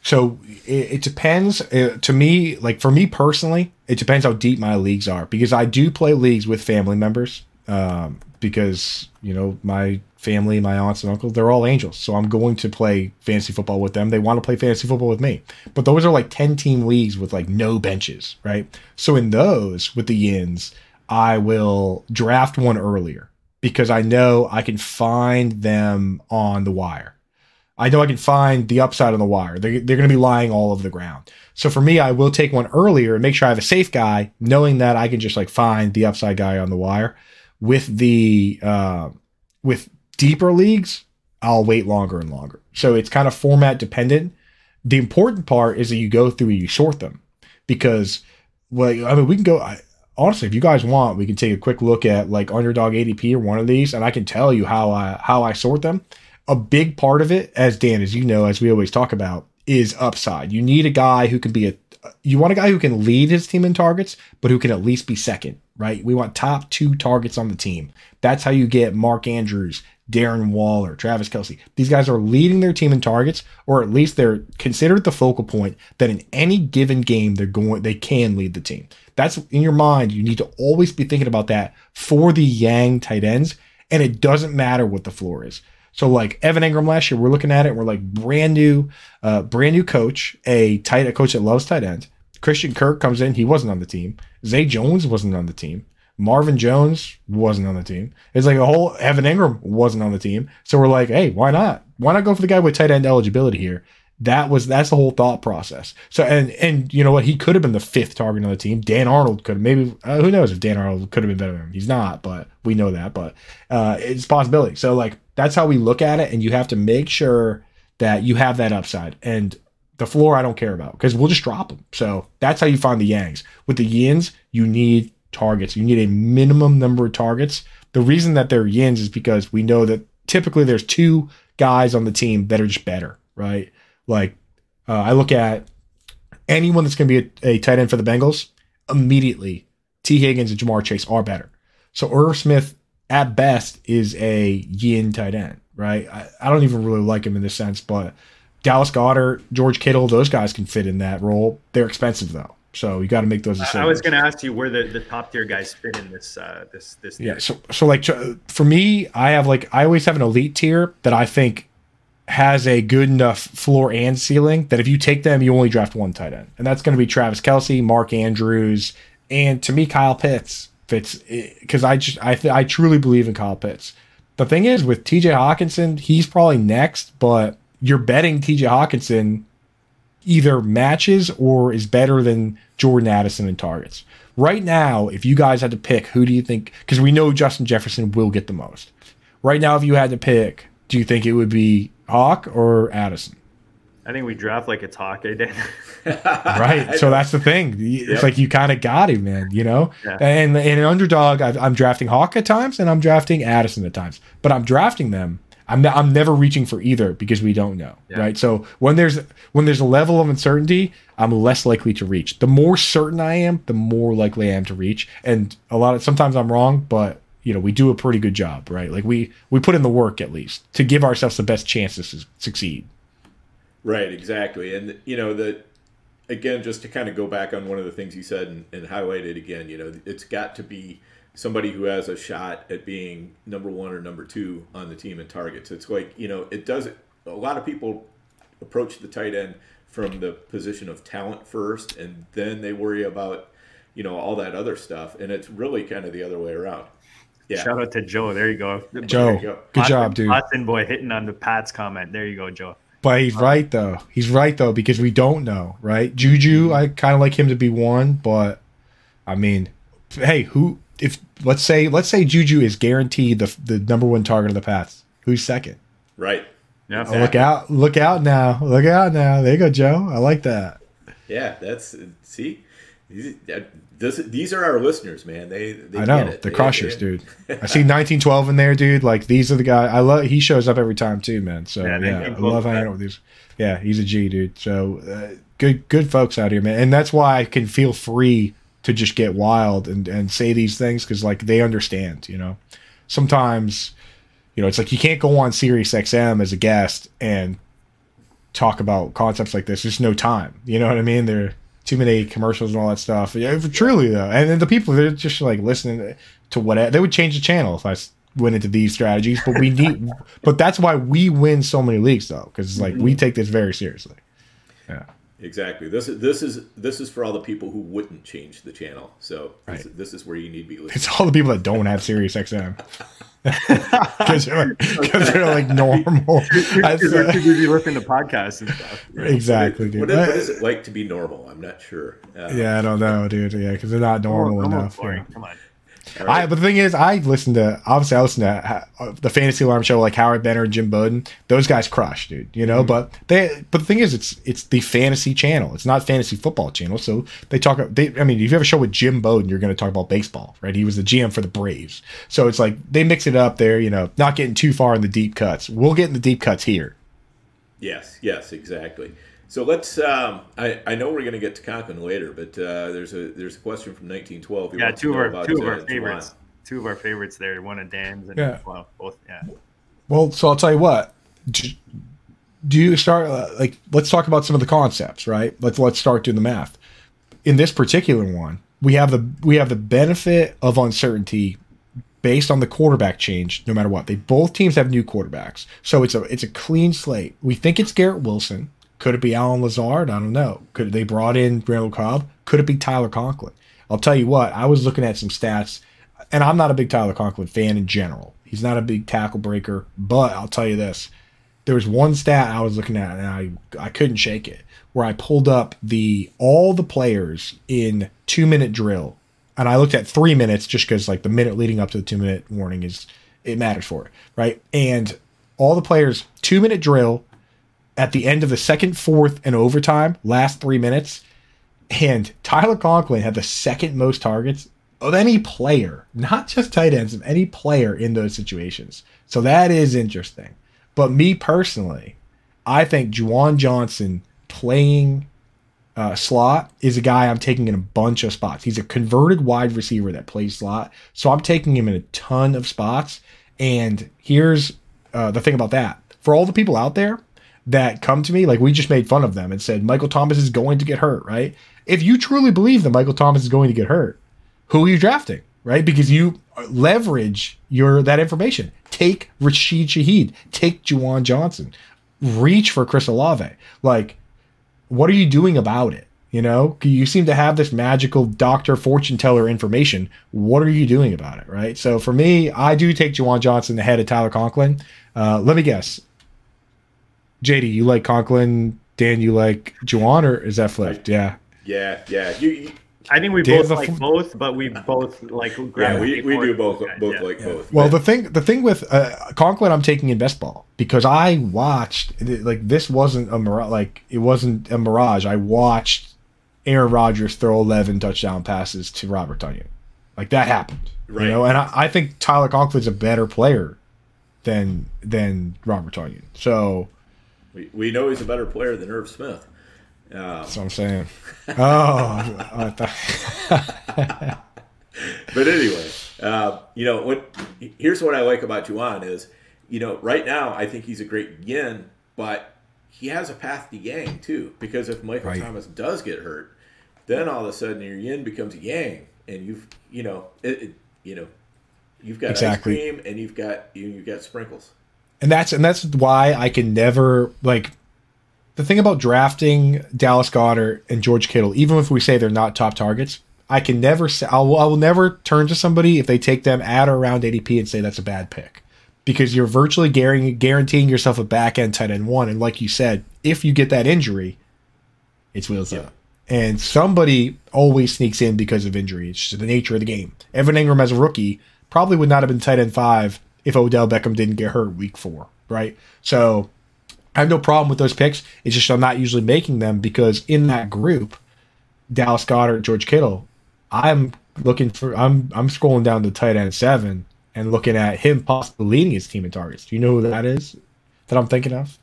So it, it depends. Uh, to me, like for me personally, it depends how deep my leagues are because I do play leagues with family members. Um, because you know my family, my aunts and uncles, they're all angels. So I'm going to play fantasy football with them. They want to play fantasy football with me. But those are like 10 team leagues with like no benches, right? So in those with the yins, I will draft one earlier because I know I can find them on the wire. I know I can find the upside on the wire. They're, they're going to be lying all over the ground. So for me, I will take one earlier and make sure I have a safe guy, knowing that I can just like find the upside guy on the wire. With the uh, with deeper leagues, I'll wait longer and longer. So it's kind of format dependent. The important part is that you go through and you sort them because, well, I mean, we can go. I, honestly, if you guys want, we can take a quick look at like underdog ADP or one of these, and I can tell you how I how I sort them. A big part of it, as Dan, as you know, as we always talk about, is upside. You need a guy who can be a you want a guy who can lead his team in targets, but who can at least be second, right? We want top two targets on the team. That's how you get Mark Andrews, Darren Waller, Travis Kelce. These guys are leading their team in targets, or at least they're considered the focal point that in any given game they're going they can lead the team. That's in your mind. You need to always be thinking about that for the Yang tight ends, and it doesn't matter what the floor is. So like Evan Engram last year, we're looking at it, we're like brand new, uh, brand new coach, a tight a coach that loves tight ends. Christian Kirk comes in, he wasn't on the team. Zay Jones wasn't on the team. Marvin Jones wasn't on the team. It's like a whole Evan Engram wasn't on the team. So we're like, hey, why not? Why not go for the guy with tight end eligibility here? That was that's the whole thought process. So and and you know what? He could have been the fifth target on the team. Dan Arnold could have maybe. Uh, who knows if Dan Arnold could have been better than him? He's not, but we know that. But uh, it's possibility. So like that's how we look at it, and you have to make sure that you have that upside. And the floor I don't care about because we'll just drop them. So that's how you find the Yangs. With the Yins, you need targets. You need a minimum number of targets. The reason that they're yins is because we know that typically there's two guys on the team that are just better, right? Like uh, I look at anyone that's going to be a, a, tight end for the Bengals, immediately Tee Higgins and Ja'Marr Chase are better. So Irv Smith at best is a yin tight end, right? I, I don't even really like him in this sense, but Dallas Goedert, George Kittle, those guys can fit in that role. They're expensive though. So you got to make those decisions. I was going to ask you where the, the top tier guys fit in this uh, this this. Yeah. So so like for me, I have like I always have an elite tier that I think has a good enough floor and ceiling that if you take them, you only draft one tight end, and that's going to be Travis Kelce, Mark Andrews, and to me Kyle Pitts fits because I just I th- I truly believe in Kyle Pitts. The thing is with T.J. Hockenson, he's probably next, but you're betting T.J. Hockenson either matches or is better than Jordan Addison in targets. Right now, if you guys had to pick, who do you think? Because we know Justin Jefferson will get the most. Right now, if you had to pick, do you think it would be Hawk or Addison? I think we draft like it's Hawk, eh, Dan? right. So that's the thing. It's yep. like you kind of got him, man. You know. Yeah. And in an underdog, I'm drafting Hawk at times, and I'm drafting Addison at times, but I'm drafting them I'm not, I'm never reaching for either because we don't know, yeah. right? So when there's when there's a level of uncertainty, I'm less likely to reach. The more certain I am, the more likely I am to reach. And a lot of sometimes I'm wrong, but you know we do a pretty good job, right? Like we we put in the work at least to give ourselves the best chance to su- succeed. Right, exactly, and you know the again just to kind of go back on one of the things you said and, and highlight it again. You know, it's got to be somebody who has a shot at being number one or number two on the team in targets. It's like, you know, it does a lot of people approach the tight end from the position of talent first and then they worry about, you know, all that other stuff. And it's really kind of the other way around. Yeah. Shout out to Joe. There you go. Joe. You go. Good job, dude. Austin boy hitting on the Pat's comment. There you go, Joe. But he's right though. He's right though because we don't know, right? Juju, I kind of like him to be one, but I mean, hey, who if let's say let's say Juju is guaranteed the the number one target of the Pats, who's second? Right. Yeah. Oh, look out! Look out now! Look out now! There you go, Joe. I like that. Yeah, that's see. These, this, these are our listeners, man. They, they I know the crushers, dude. I see 1912 in there, dude. Like these are the guy I love. He shows up every time too, man. So yeah, yeah I love hanging out with these. Yeah, he's a G, dude. So uh, good, good folks out here, man. And that's why I can feel free to just get wild and and say these things because like they understand you know sometimes you know it's like you can't go on Sirius XM as a guest and talk about concepts like this. There's no time. You know what I mean? There are too many commercials and all that stuff. Yeah, truly though, and then the people they're just like listening to what they would change the channel if I went into these strategies. But we need, but that's why we win so many leagues though, because it's like we mm-hmm. take this very seriously. Yeah. Exactly. This is this is this is for all the people who wouldn't change the channel. So this, Right. this is where you need to be listening. It's all the people that don't have Sirius XM. Because they're, 'cause they're like normal. That's, Because they're uh, too busy listening to podcasts and stuff. exactly, dude. What is, what is it like to be normal? I'm not sure. Uh, Yeah, I don't know, dude. Yeah, because they're not normal Normal enough. boring. yeah. Come on. Right. I, but the thing is, I listen to obviously I listen to uh, the Fantasy Alarm Show, like Howard Bender and Jim Bowden. Those guys crush, dude. You know, but they but the thing is, it's it's the fantasy channel. It's not fantasy football channel. So they talk. They I mean, if you have a show with Jim Bowden, you're going to talk about baseball, right? He was the GM for the Braves, so it's like they mix it up there. You know, not getting too far in the deep cuts. We'll get in the deep cuts here. Yes, yes, exactly. So let's. Um, I, I know we're going to get to Conklin later, but uh, there's a there's a question from 1912. He Yeah, two of our two of our Juwan. favorites. Two of our favorites there. One of Dan's and Yeah. well, both. Yeah. Well, so I'll tell you what. Do you start uh, like let's talk about some of the concepts, right? Let's let's start doing the math. In this particular one, we have the we have the benefit of uncertainty based on the quarterback change no matter what. They both teams have new quarterbacks. So it's a it's a clean slate. We think it's Garrett Wilson. Could it be Allen Lazard? I don't know. Could they brought in Randall Cobb? Could it be Tyler Conklin? I'll tell you what, I was looking at some stats and I'm not a big Tyler Conklin fan in general. He's not a big tackle breaker, but I'll tell you this. There was one stat I was looking at and I I couldn't shake it where I pulled up the all the players in 2-minute drill and I looked at 3 minutes just cuz like the minute leading up to the 2 minute warning is it matters for it, right? And all the players 2 minute drill at the end of the second, fourth and overtime, last 3 minutes and Tyler Conklin had the second most targets of any player, not just tight ends, of any player in those situations. So that is interesting. But me personally, I think Juwan Johnson playing uh, slot is a guy I'm taking in a bunch of spots. He's a converted wide receiver that plays slot. So I'm taking him in a ton of spots. And here's uh, the thing about that for all the people out there that come to me, like we just made fun of them and said, Michael Thomas is going to get hurt, right? If you truly believe that Michael Thomas is going to get hurt, who are you drafting, right? Because you leverage your that information. Take Rashid Shaheed, take Juwan Johnson, reach for Chris Olave. Like, what are you doing about it? You know, you seem to have this magical doctor fortune teller information. What are you doing about it, right? So for me, I do take Juwan Johnson ahead of Tyler Conklin. Uh, let me guess. JD, you like Conklin? Dan, you like Juwan, or is that flipped? Yeah. Yeah, yeah. You, you, I think we Dave both like f- both, but we both like yeah, we, we do both guys, both yeah. like both. Well, But- the thing the thing with uh, Conklin, I'm taking in best ball because I watched like this wasn't a mirage. Like it wasn't a mirage. I watched Aaron Rodgers throw 11 touchdown passes to Robert Tonyan. Like that happened, Right. you know. And I, I think Tyler Conklin's a better player than than Robert Tonyan. So we, we know he's a better player than Irv Smith. Um, that's what I'm saying. Oh, thought- but anyway, uh, you know what? Here's what I like about Juwan is, you know, right now I think he's a great yin, but he has a path to yang too. Because if Michael Right. Thomas does get hurt, then all of a sudden your yin becomes a yang, and you've you know it, it you know you've got Exactly. ice cream and you've got you you've got sprinkles. And that's and that's why I can never like the thing about drafting Dallas Goedert and George Kittle, even if we say they're not top targets, I can never say I will, I will never turn to somebody if they take them at or around ADP and say that's a bad pick because you're virtually guaranteeing, yourself a back end tight end one, and like you said, if you get that injury, it's wheels Yeah. up. And somebody always sneaks in because of injury. It's just the nature of the game. Evan Engram as a rookie probably would not have been tight end five if Odell Beckham didn't get hurt week four, right? So I have no problem with those picks. It's just I'm not usually making them because in that group, Dallas Goedert, George Kittle, I'm looking for I'm I'm scrolling down to tight end seven and looking at him possibly leading his team in targets. Do you know who that is that I'm thinking of?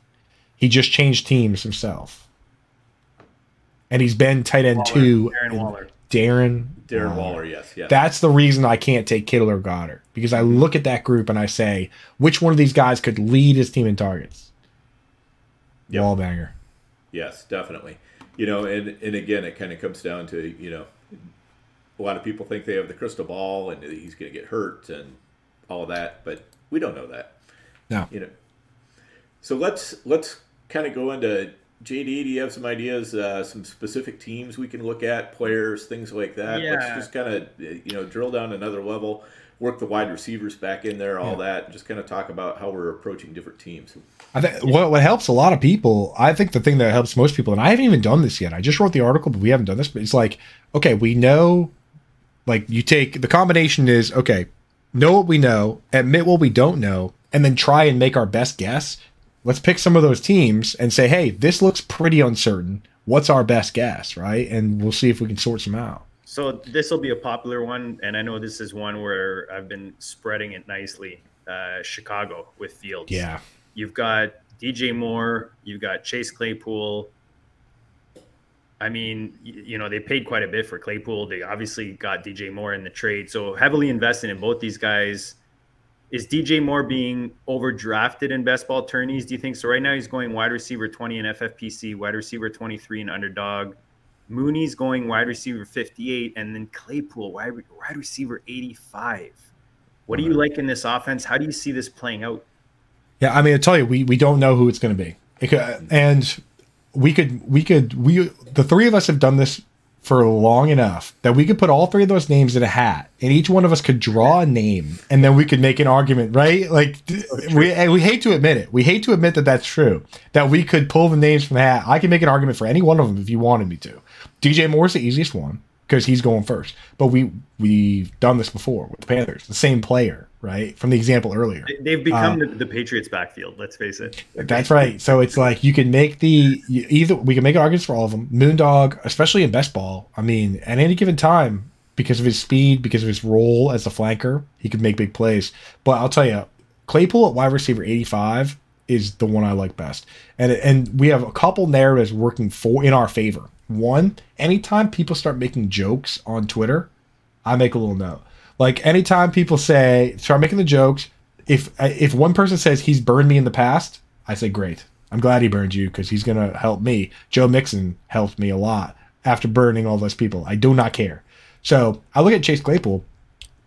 He just changed teams himself. And he's been tight end Waller, two. In- Waller. Darren Darren Waller, yes, yes. that's the reason I can't take Kittle or Goedert because I look at that group and I say, which one of these guys could lead his team in targets? Yep. wall banger. Yes, definitely. You know, and and again, it kind of comes down to you know, a lot of people think they have the crystal ball and he's going to get hurt and all that, but we don't know that. No. You know. So let's let's kind of go into JD. Do you have some ideas, uh, some specific teams we can look at, players, things like that? Let's just kind of you know drill down another level, work the wide receivers back in there, all that, and just kind of talk about how we're approaching different teams. I think what, what helps a lot of people, I think the thing that helps most people, and I haven't even done this yet. I just wrote the article, but we haven't done this. But it's like, okay, we know, like you take the combination is okay, know what we know, admit what we don't know, and then try and make our best guess. Let's pick some of those teams and say, hey, this looks pretty uncertain. What's our best guess, right? And we'll see if we can sort some out. So this will be a popular one, and I know this is one where I've been spreading it nicely. Uh, Chicago with Fields. Yeah. You've got DJ Moore. You've got Chase Claypool. I mean, you know, they paid quite a bit for Claypool. They obviously got DJ Moore in the trade. So heavily invested in both these guys. Is DJ Moore being overdrafted in best ball tourneys? Do you think so? Right now, he's going wide receiver 20 in FFPC, wide receiver 23 in underdog. Mooney's going wide receiver 58, and then Claypool, wide, wide receiver 85. What do you like in this offense? How do you see this playing out? Yeah, I mean, I tell you, we we don't know who it's going to be, could- and we could we could we the three of us have done this for long enough that we could put all three of those names in a hat, and each one of us could draw a name, and then we could make an argument, right? Like we and we hate to admit it, we hate to admit that that's true. That we could pull the names from the hat. I can make an argument for any one of them if you wanted me to. DJ Moore's the easiest one because he's going first, but we we've done this before with the Panthers, the same player, right? From the example earlier. They- They've become uh, the, the Patriots' backfield. Let's face it. That's right. So it's like you can make the either we can make arguments for all of them. Moondog, especially in best ball. I mean, at any given time, because of his speed, because of his role as a flanker, he could make big plays. But I'll tell you, Claypool at wide receiver eighty five is the one I like best, and and we have a couple narratives working for in our favor. One, anytime people start making jokes on Twitter, I make a little note. Like anytime people say start making the jokes, if if one person says he's burned me in the past, I say great. I'm glad he burned you because he's gonna help me. Joe Mixon helped me a lot after burning all those people. I do not care. So I look at Chase Claypool.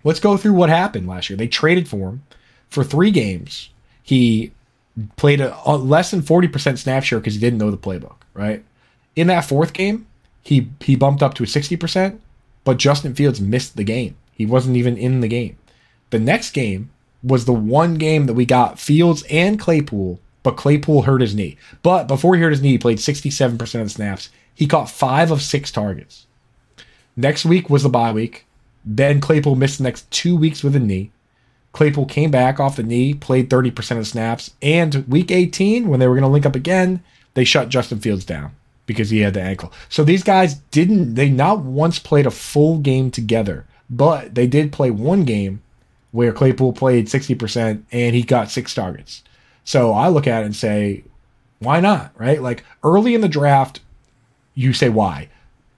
Let's go through what happened last year. They traded for him for three games. He played a, a less than 40% snap share because he didn't know the playbook, right? In that fourth game, he he bumped up to a 60%, but Justin Fields missed the game. He wasn't even in the game. The next game was the one game that we got Fields and Claypool, but Claypool hurt his knee. But before he hurt his knee, he played 67% of the snaps. He caught five of six targets. Next week was the bye week. Then Claypool missed the next two weeks with a knee. Claypool came back off the knee, played 30% of snaps. And week 18, when they were going to link up again, they shut Justin Fields down because he had the ankle. So these guys didn't, they not once played a full game together, but they did play one game where Claypool played 60% and he got six targets. So I look at it and say, why not? Right? Like early in the draft, you say why?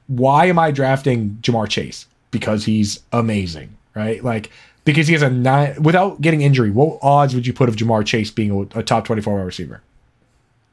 Why am I drafting Ja'Marr Chase? Because he's amazing, right? Like because he has a nine without getting injury. What odds would you put of Ja'Marr Chase being a, a top twenty-four wide receiver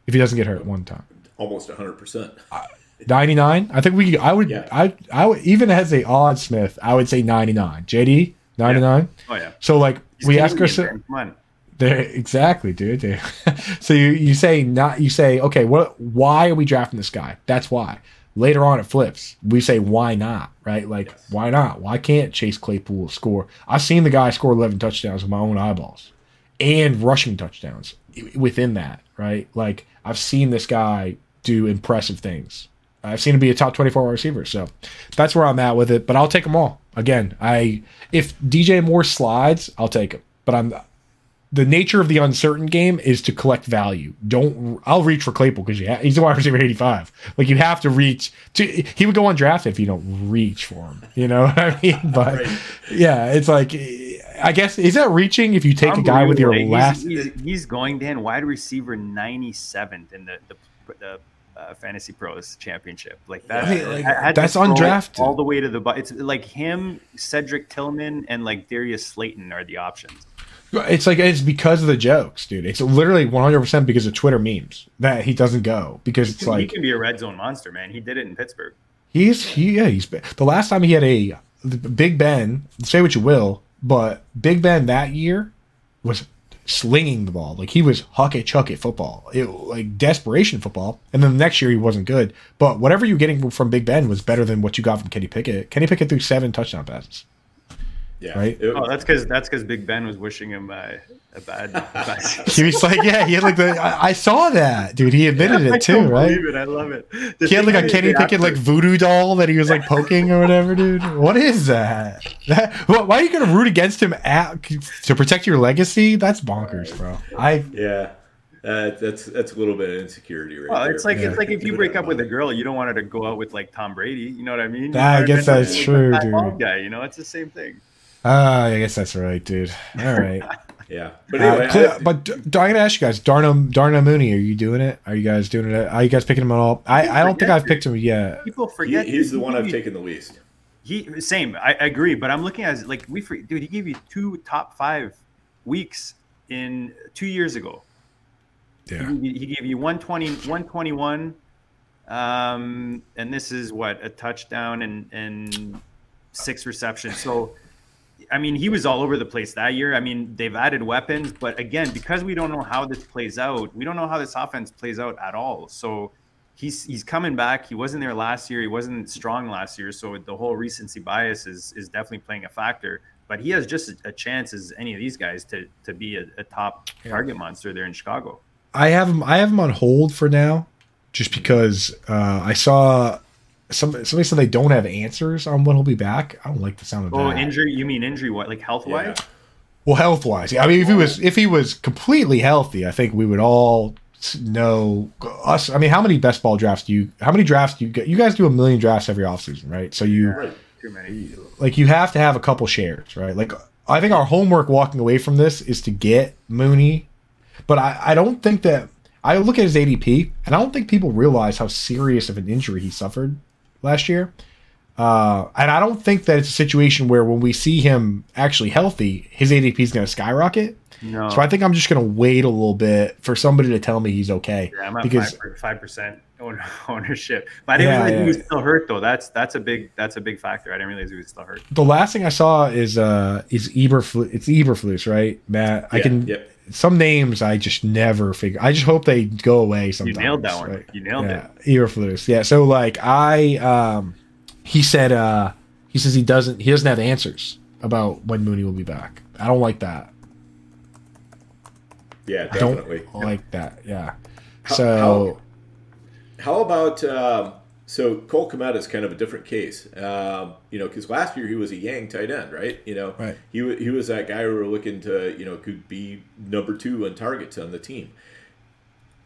if he doesn't get hurt one time? Almost 100%. Ninety-nine. I think we. I would. Yeah. I. I would even as a odd Smith. I would say ninety-nine. JD ninety-nine. Oh yeah. So like He's we ask Canadian, ourselves. man. Come on. There, exactly, dude. There. so you, you say not you say okay. What? Why are we drafting this guy? That's why. Later on, it flips. We say why not? Right? Like why not? Why can't Chase Claypool score? I've seen the guy score eleven touchdowns with my own eyeballs, and rushing touchdowns within that. Right? Like I've seen this guy do impressive things. I've seen him be a top twenty-four wide receiver. So that's where I'm at with it. But I'll take them all. Again, I if DJ Moore slides, I'll take him. But I'm the nature of the uncertain game is to collect value. Don't I'll reach for Claypool because ha- he's a wide receiver eighty five. Like you have to reach. To, he would go undrafted if you don't reach for him. You know what I mean? But Right. yeah, it's like I guess is that reaching if you take a guy with your Unbelievable. last. He's, he's, he's going Dan wide receiver 97th in the the, the uh, Fantasy Pros Championship. Like that. I like, I had that's scroll undrafted. all the way to the. bu- It's like him, Cedric Tillman, and like Darius Slayton are the options. It's like it's because of the jokes, dude. It's literally 100 percent because of Twitter memes that he doesn't go because it's he like can be a red zone monster, man. He did it in Pittsburgh. he's he yeah he's the last time he had a the Big Ben. Say what you will, but Big Ben that year was slinging the ball like he was huck it chuck it football, it like desperation football. And then the next year he wasn't good, but whatever you're getting from Big Ben was better than what you got from Kenny Pickett. Kenny Pickett threw seven touchdown passes. Yeah, Right? It- Oh, that's because that's because Big Ben was wishing him uh, a bad. a bad He was like, yeah, he had like the. I, I saw that, dude. He admitted I it too, don't right? believe it. I love it. The He had like a is, Kenny Pickett like voodoo doll that he was like poking or whatever, dude. What is that? that why are you gonna root against him at, to protect your legacy? That's bonkers, bro. I yeah, uh, that's that's a little bit of insecurity right Well, there. it's like Yeah. it's like if you break up with a girl, you don't want her to go out with like Tom Brady. You know what I mean? You I guess that's true, that dude. bald Guy, you know, it's the same thing. Ah, I guess that's right, dude. All right. yeah, but Uh, anyway, Cle- I- but d- d- I gotta ask you guys, Darnell Darnell Mooney, are you doing it? Are you guys doing it? Are you guys picking him at all? I, I don't think I've picked him yet. People he, forget he's the one I've taken the least. He same. I, I agree, but I'm looking at it like we, for- dude. He gave you two top five weeks in two years ago. Yeah. He, he gave you 120, 121, um, and this is what a touchdown and and six receptions. So, I mean, he was all over the place that year. I mean, they've added weapons, but again, because we don't know how this plays out, we don't know how this offense plays out at all. So. He's, he's coming back. He wasn't there last year. He wasn't strong last year. So the whole recency bias is, is definitely playing a factor. But he has just a, chance as any of these guys to, to be a, a top target monster there in Chicago. I have him. I have him on hold for now, just because uh, I saw some somebody said they don't have answers on when he'll be back. I don't like the sound of Oh, that. injury? You mean injury? What, like health wise? Yeah. Well, health wise, I mean, if he was if he was completely healthy, I think we would all know us. I mean, how many best ball drafts do you? How many drafts do you get? You guys do a million drafts every offseason, right? So you Right. Too many. like you have to have a couple shares, right? Like I think our homework walking away from this is to get Mooney, but I, I don't think that I look at his ADP and I don't think people realize how serious of an injury he suffered last year. Uh, and I don't think that it's a situation where when we see him actually healthy, his ADP is going to skyrocket. No. So I think I'm just going to wait a little bit for somebody to tell me he's okay. yeah, I'm at because five percent ownership. But I didn't Yeah, realize yeah. he was still hurt though. That's that's a big that's a big factor. I didn't realize he was still hurt. the last thing I saw is uh is Eberflus. It's Eberflus, right, Matt? I can yep. Some names I just never figure. I just hope they go away. Sometimes You nailed that one. right? You nailed yeah, it. Eberflus. Yeah. So like I um he said uh he says he doesn't he doesn't have answers about when Mooney will be back. I don't like that. Yeah, definitely. I don't definitely. like that. Yeah. How- So How about um, so Cole Kmet is kind of a different case, um, you know, because last year he was a Yang tight end, right? You know, Right. he he was that guy we were looking to, you know, could be number two on targets on the team.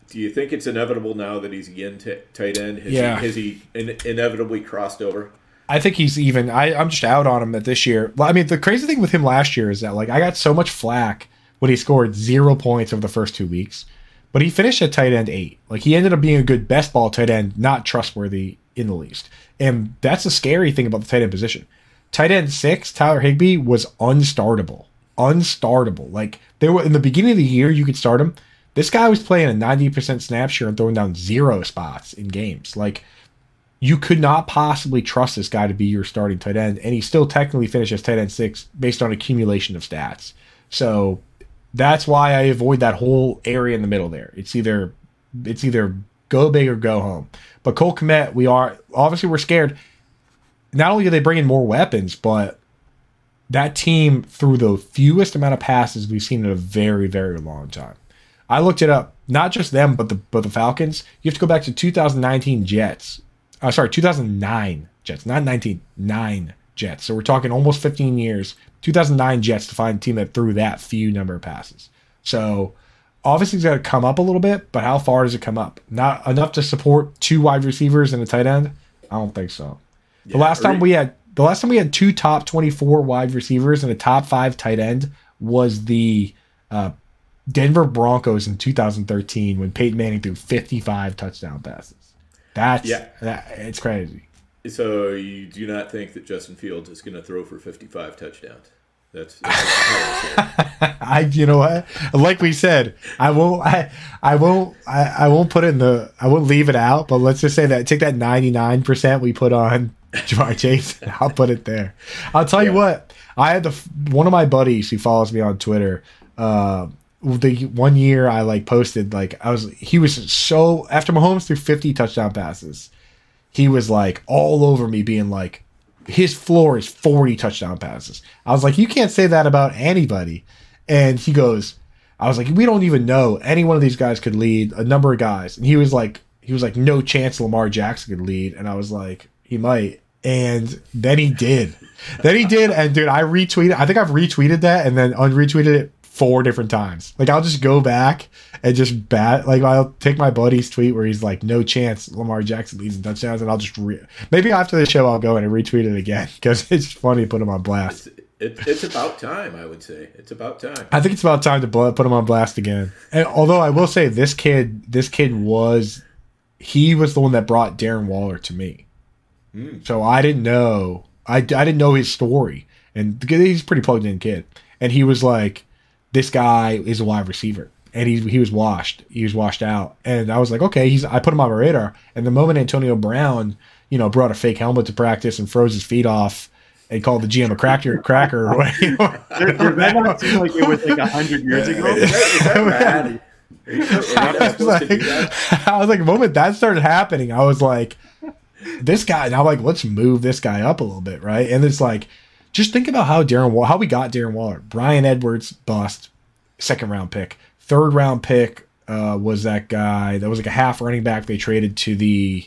Do you think it's inevitable now that he's again t- tight end? Has Yeah. he, has he in- inevitably crossed over? I think he's even. I, I'm just out on him at this year. Well, I mean, the crazy thing with him last year is that like I got so much flack when he scored zero points over the first two weeks, but he finished at tight end eight. Like he ended up being a good best ball tight end, not trustworthy in the least. And that's the scary thing about the tight end position. Tight end six, Tyler Higbee was unstartable, unstartable. Like there were in the beginning of the year, you could start him. This guy was playing a 90% snap share and throwing down zero spots in games. Like you could not possibly trust this guy to be your starting tight end, and he still technically finished as tight end six based on accumulation of stats. So that's why I avoid that whole area in the middle there. It's either it's either go big or go home. But Cole Kmet, we are obviously we're scared. Not only do they bring in more weapons, but that team threw the fewest amount of passes we've seen in a very, very long time. I looked it up. Not just them, but the but the Falcons. You have to go back to 2019 Jets. Uh, sorry, 2009 Jets, not 19, nine Jets. So we're talking almost 15 years. 2009 Jets to find a team that threw that few number of passes. So obviously it's got to come up a little bit, but how far does it come up? Not enough to support two wide receivers and a tight end. I don't think so. The Yeah, last time we had the last time we had two top 24 wide receivers and a top five tight end was the uh, Denver Broncos in 2013 when Peyton Manning threw 55 touchdown passes. That's Yeah. that, it's crazy. So you do not think that Justin Fields is going to throw for 55 touchdowns? That's, that's I, you know what? Like we said, I won't, I, I won't, I, I won't put it in the, I won't leave it out. But let's just say that take that ninety nine percent we put on Ja'Marr Chase. I'll put it there. I'll tell you what. I had the one of my buddies who follows me on Twitter. Uh, the one year I like posted like I was he was so after Mahomes threw 50 touchdown passes, he was like all over me being like his floor is 40 touchdown passes. I was like, you can't say that about anybody. And he goes, I was like, we don't even know any one of these guys could lead a number of guys. And he was like, he was like, no chance Lamar Jackson could lead. And I was like, he might. And then he did. then he did. And dude, I retweeted. I think I've retweeted that and then unretweeted it four different times. Like I'll just go back and just bat. Like I'll take my buddy's tweet where he's like, "No chance Lamar Jackson leads in touchdowns," and I'll just re- maybe after the show I'll go in and retweet it again because it's funny to put him on blast. It's, it, it's about time, I would say. It's about time. I think it's about time to put him on blast again. And although I will say this kid, this kid was, he was the one that brought Darren Waller to me. Mm. So I didn't know, I, I didn't know his story, and he's pretty plugged in kid, and he was like, this guy is a wide receiver. And he, he was washed. He was washed out. And I was like, okay, he's I put him on my radar. And the moment Antonio Brown, you know, brought a fake helmet to practice and froze his feet off and called the GM a cracker cracker. Did that not seem like it was like a hundred years ago? Is that, is that? I, was like, I was like, the moment that started happening, I was like, this guy. Now, like, let's move this guy up a little bit, right? And it's like, just think about how Darren Wall, how we got Darren Waller. Bryan Edwards bust, second round pick. Third round pick uh, was that guy that was like a half running back they traded to the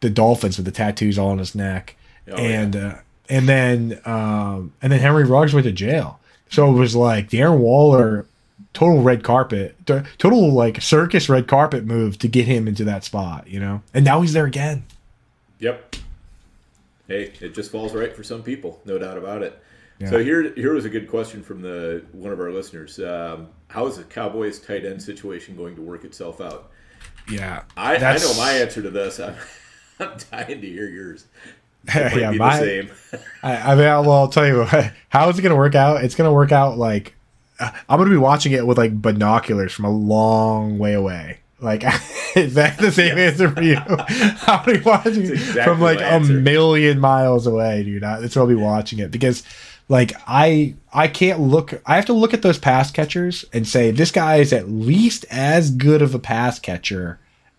the Dolphins with the tattoos all on his neck, oh, and yeah. uh, and then um, and then Henry Ruggs went to jail. So it was like Darren Waller, total red carpet, total like circus red carpet move to get him into that spot, you know. And now he's there again. Yep hey, it just falls right for some people, no doubt about it. Yeah. So here, here was a good question from the one of our listeners. Um, how is the Cowboys tight end situation going to work itself out? Yeah, I, I know my answer to this. I'm, I'm dying to hear yours. yeah, my, I, I, mean, well, I'll tell you how is it going to work out. It's going to work out like I'm going to be watching it with like binoculars from a long way away. Like, is that the same answer for you? I'll be watching exactly from like a million miles away, dude. That's why I'll be watching it because, like, I I can't look. I have to look at those pass catchers and say this guy is at least as good of a pass catcher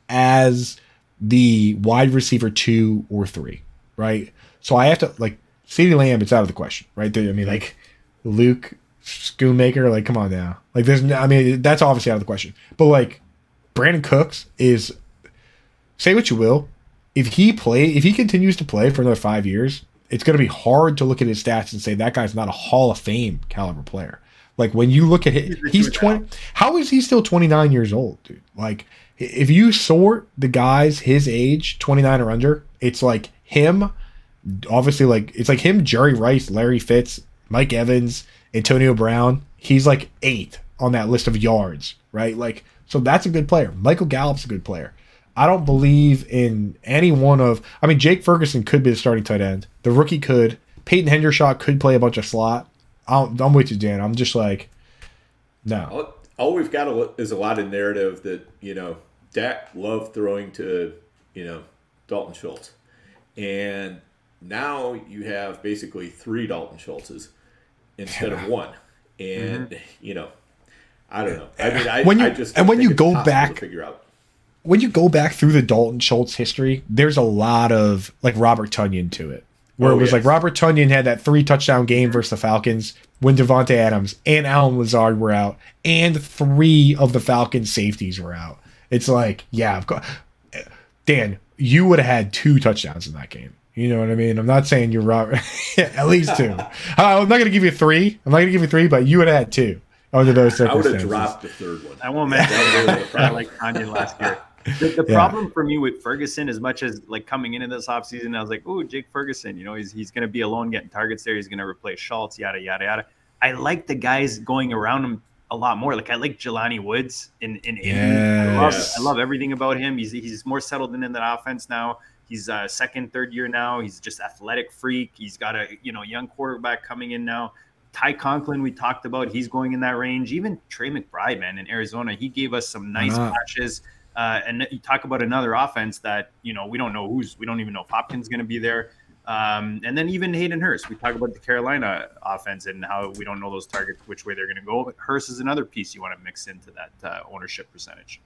as the wide receiver two or three, right? So I have to like CeeDee Lamb. It's out of the question, right? I mean, like Luke Schoonmaker. Like, come on now. Like, there's. I mean, that's obviously out of the question. But like Brandin Cooks is say what you will, if he play if he continues to play for another five years, it's going to be hard to look at his stats and say that guy's not a Hall of Fame caliber player. Like when you look at it, he's twenty. How is he still twenty nine years old, dude? Like if you sort the guys his age, twenty nine or under, it's like him. Obviously, like it's like him, Jerry Rice, Larry Fitz, Mike Evans, Antonio Brown. He's like eight on that list of yards, right? Like so that's a good player. Michael Gallup's a good player. I don't believe in any one of. I mean, Jake Ferguson could be the starting tight end. The rookie could. Peyton Hendershot could play a bunch of slot. i am with you, Dan. I'm just like, no. All, all we've got is a lot of narrative that you know Dak loved throwing to you know Dalton Schultz, and now you have basically three Dalton Schultzes instead yeah. of one, and mm-hmm. you know I don't know. I mean, I, when you, I just and when you go back, figure out when you go back through the Dalton Schultz history, there's a lot of like Robert Tonyan to it, where oh, it was yes. like Robert Tonyan had that three touchdown game versus the Falcons when Davante Adams and Allen Lazard were out, and three of the Falcons safeties were out. It's like, yeah, of course. Dan, you would have had two touchdowns in that game. You know what I mean? I'm not saying you're Robert. at least two. Uh, I'm not going to give you three. I'm not going to give you three, but you would have had two under those circumstances. I would have dropped the third one. I won't mention I like Tonyan last year. The, the yeah. problem for me with Ferguson, as much as like coming into this offseason, I was like, oh, Jake Ferguson, you know, he's, he's going to be alone getting targets there. He's going to replace Schultz, yada, yada, yada. I like the guys going around him a lot more. Like I like Jelani Woods in, in yes. I love, I love everything about him. He's, he's more settled in, in that offense now. He's uh, second, third year now. He's just athletic freak. He's got a, you know, young quarterback coming in now Ty Conklin, we talked about, he's going in that range. Even Trey McBride, man, in Arizona, he gave us some nice uh-huh. patches. Uh, and you talk about another offense that you know we don't know who's we don't even know if Hopkins going to be there. Um, and then even Hayden Hurst, we talk about the Carolina offense and how we don't know those targets which way they're going to go. But Hurst is another piece you want to mix into that uh, ownership percentage.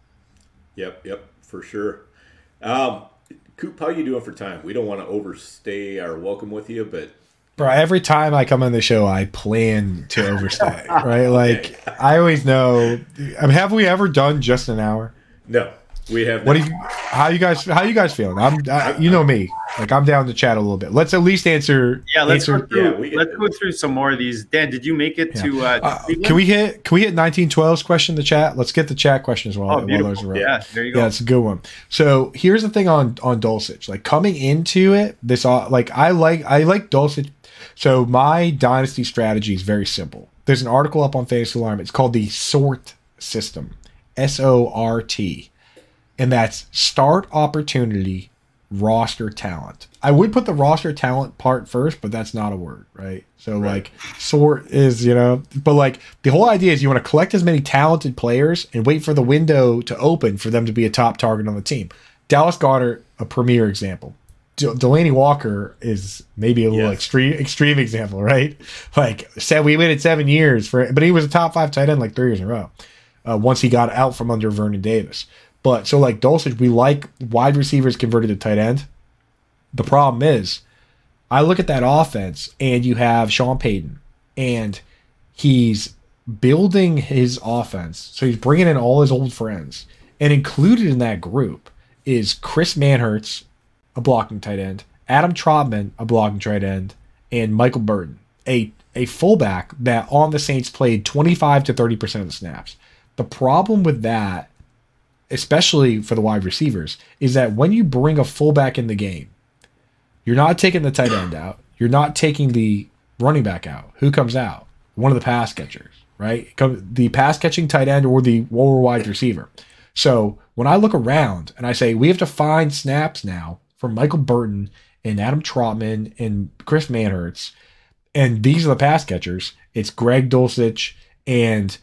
Yep, yep, for sure. Um, Coop, how you doing for time? We don't want to overstay our welcome with you, but Bro, every time I come on the show, I plan to overstay, right? Like I always know. I mean, have we ever done just an hour? No, we have. What do you? How you guys? How you guys feeling? I'm. I, you know me. Like I'm down to chat a little bit. Let's at least answer. Yeah, let's answer, go through. Yeah, let's go through some more of these. Dan, did you make it yeah. to? Uh, uh, can we hit? Can we hit 1912's question in the chat? Let's get the chat questions while, oh, while those Yeah, there you go. Yeah, it's a good one. So here's the thing on on Dulcich. Like coming into it, this all like I like I like Dulcich. So my dynasty strategy is very simple. There's an article up on Fantasy Alarm. It's called the SORT system. S O R T and that's start opportunity, roster talent. I would put the roster talent part first, but that's not a word, right? So right. like sort is, you know, but like the whole idea is you want to collect as many talented players and wait for the window to open for them to be a top target on the team. Dallas Goedert, a premier example. Delanie Walker is maybe a little extreme extreme example, right? Like said we waited seven years for, but he was a top five tight end like three years in a row. Uh, once he got out from under Vernon Davis. But so like Dulcich, we like wide receivers converted to tight end. The problem is, I look at that offense and you have Sean Payton, and he's building his offense. So he's bringing in all his old friends, and included in that group is Chris Manhertz, a blocking tight end, Adam Trautman, a blocking tight end, and Michael Burton, a a fullback that on the Saints played 25 to 30 percent of the snaps. The problem with that especially for the wide receivers, is that when you bring a fullback in the game, you're not taking the tight end out. You're not taking the running back out. Who comes out? One of the pass catchers, right? The pass catching tight end or the wide receiver. So when I look around and I say we have to find snaps now for Michael Burton and Adam Trautman and Chris Manhertz, and these are the pass catchers. It's Greg Dulcich and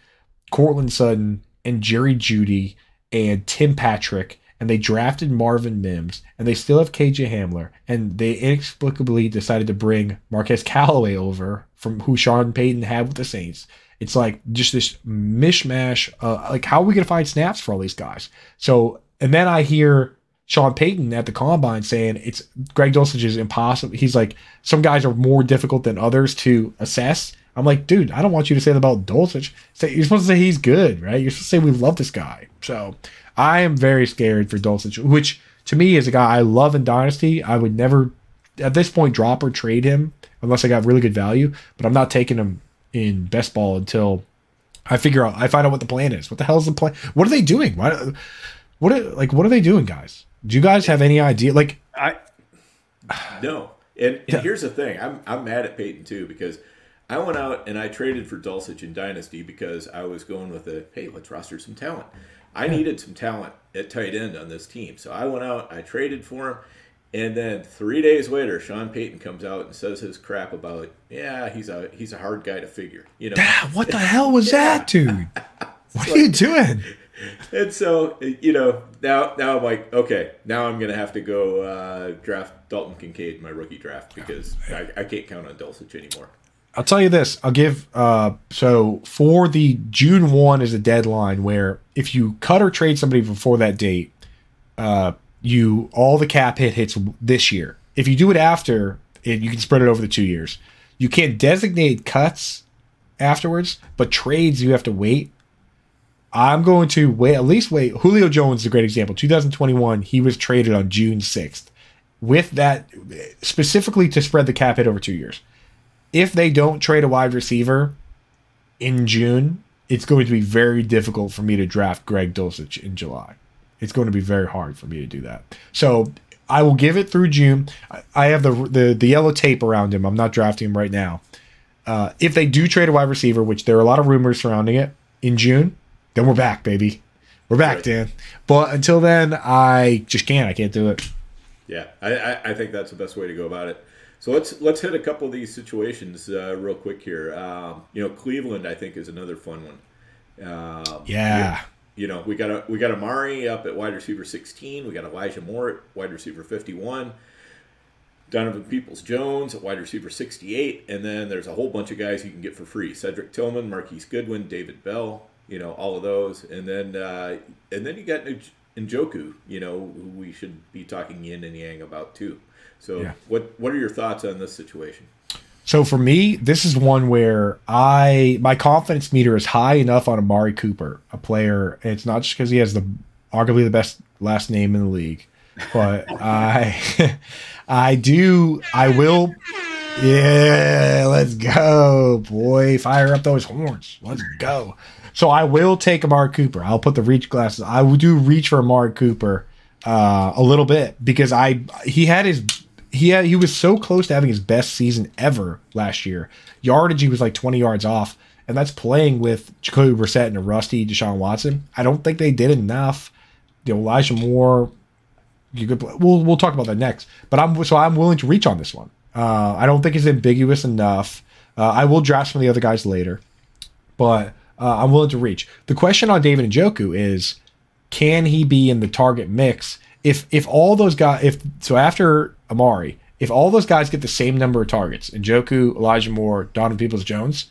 Courtland Sutton and Jerry Jeudy and Tim Patrick, and they drafted Marvin Mims, and they still have KJ Hamler, and they inexplicably decided to bring Marquez Callaway over from who Sean Payton had with the Saints. It's like just this mishmash. Uh, like, how are we going to find snaps for all these guys? So, and then I hear Sean Payton at the combine saying it's Greg Dulcich is impossible. He's like, some guys are more difficult than others to assess. I'm like, dude, I don't want you to say that about Dulcich. Say, you're supposed to say he's good, right? You're supposed to say we love this guy. So I am very scared for Dulcich, which to me is a guy I love in Dynasty. I would never, at this point, drop or trade him unless I got really good value. But I'm not taking him in best ball until I figure out, I find out what the plan is. What the hell is the plan? What are they doing? Why, what are, like, what are they doing, guys? Do you guys have any idea? Like, I, no. And, and yeah. here's the thing I'm, I'm mad at Payton too because – I went out and I traded for Dulcich in Dynasty because I was going with a hey, let's roster some talent. I needed some talent at tight end on this team, so I went out, I traded for him, and then three days later, Sean Payton comes out and says his crap about yeah, he's a he's a hard guy to figure. You know, what the hell was yeah. that, dude? What are you doing? And so you know now now I'm like okay now I'm gonna have to go uh, draft Dalton Kincaid in my rookie draft because I, I can't count on Dulcich anymore. I'll tell you this. I'll give uh so for the June one is a deadline where if you cut or trade somebody before that date, uh you all the cap hit hits this year. If you do it after, it, you can spread it over the two years. You can't designate cuts afterwards, but trades you have to wait. I'm going to wait at least wait. Julio Jones is a great example. 2021, he was traded on June 6th with that specifically to spread the cap hit over two years if they don't trade a wide receiver in June, it's going to be very difficult for me to draft Greg Dulcich in July. It's going to be very hard for me to do that. So I will give it through June. I have the the, the yellow tape around him. I'm not drafting him right now. Uh, if they do trade a wide receiver, which there are a lot of rumors surrounding it in June, then we're back, baby. We're back, right. Dan. But until then, I just can't. I can't do it. Yeah, I, I, I think that's the best way to go about it. So let's let's hit a couple of these situations uh, real quick here. Um, you know, Cleveland, I think, is another fun one. Um, yeah. You, you know, we got a we got Amari up at wide receiver 16. We got Elijah Moore at wide receiver 51. Donovan Peoples Jones at wide receiver 68, and then there's a whole bunch of guys you can get for free: Cedric Tillman, Marquise Goodwin, David Bell. You know, all of those, and then uh, and then you got Njoku. You know, who we should be talking yin and yang about too. So, yeah. what what are your thoughts on this situation? So for me, this is one where I my confidence meter is high enough on Amari Cooper, a player. It's not just because he has the arguably the best last name in the league, but I I do I will. Yeah, let's go, boy! Fire up those horns. Let's go. So I will take Amari Cooper. I'll put the reach glasses. I will do reach for Amari Cooper uh, a little bit because I he had his he had, he was so close to having his best season ever last year. Yardage he was like 20 yards off, and that's playing with Jacoby Brissett and a rusty Deshaun Watson. I don't think they did enough. Know, Elijah Moore, you could we'll we'll talk about that next. But I'm so I'm willing to reach on this one. Uh, I don't think it's ambiguous enough. Uh, I will draft some of the other guys later, but uh, I'm willing to reach. The question on David Njoku is, can he be in the target mix? If if all those guys, if so after Amari, if all those guys get the same number of targets, Njoku, Elijah Moore, Donovan Peoples Jones,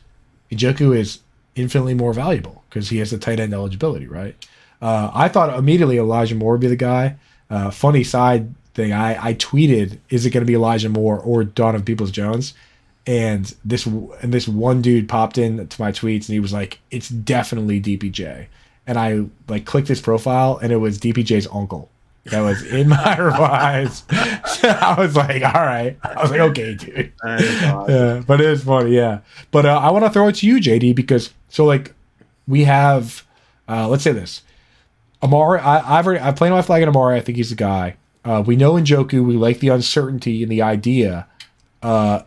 Njoku is infinitely more valuable because he has the tight end eligibility, right? Uh, I thought immediately Elijah Moore would be the guy. Uh, funny side thing, I, I tweeted, is it going to be Elijah Moore or Donovan Peoples Jones? And this and this one dude popped in to my tweets and he was like, it's definitely DPJ. And I like clicked his profile and it was DPJ's uncle that was in my revise. I was like, all right. I was like, okay, dude. Yeah, but it is funny, yeah. But uh, I want to throw it to you, JD, because so like we have, uh, let's say this, Amari. I, have already I've played my flag in Amari. I think he's the guy. Uh, we know Njoku. We like the uncertainty and the idea. Uh,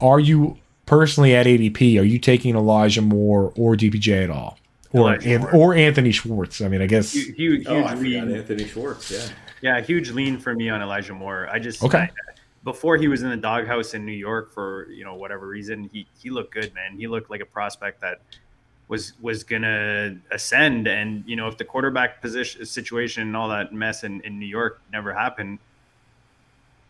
are you personally at ADP? Are you taking Elijah Moore or DPJ at all? or an, or Anthony Schwartz. I mean, I guess huge, huge oh, I lean. Anthony Schwartz. Yeah, yeah, huge lean for me on Elijah Moore. I just okay. I, before he was in the doghouse in New York for you know whatever reason, he he looked good, man. He looked like a prospect that was was gonna ascend. And you know, if the quarterback position situation and all that mess in, in New York never happened,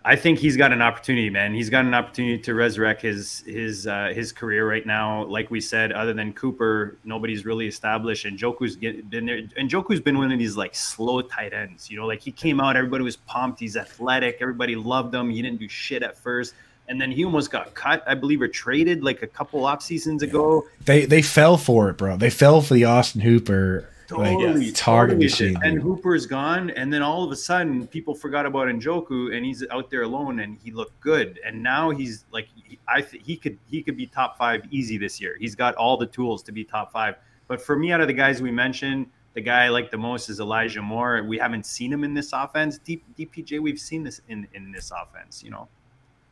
I think he's got an opportunity, man. He's got an opportunity to resurrect his his uh, his career right now. Like we said, other than Cooper, nobody's really established. And Njoku's been there. And Njoku's been one of these like slow tight ends. You know, like he came out, everybody was pumped. He's athletic, everybody loved him. He didn't do shit at first, and then he almost got cut, I believe, or traded like a couple off seasons ago. They they fell for it, bro. They fell for the Austin Hooper Totally, like, target machine. And Hooper's gone, and then all of a sudden, people forgot about Njoku, and he's out there alone, and he looked good. And now he's like, I th- he could he could be top five easy this year. He's got all the tools to be top five. But for me, out of the guys we mentioned, the guy I like the most is Elijah Moore. We haven't seen him in this offense. D- DPJ, we've seen this in in this offense. You know,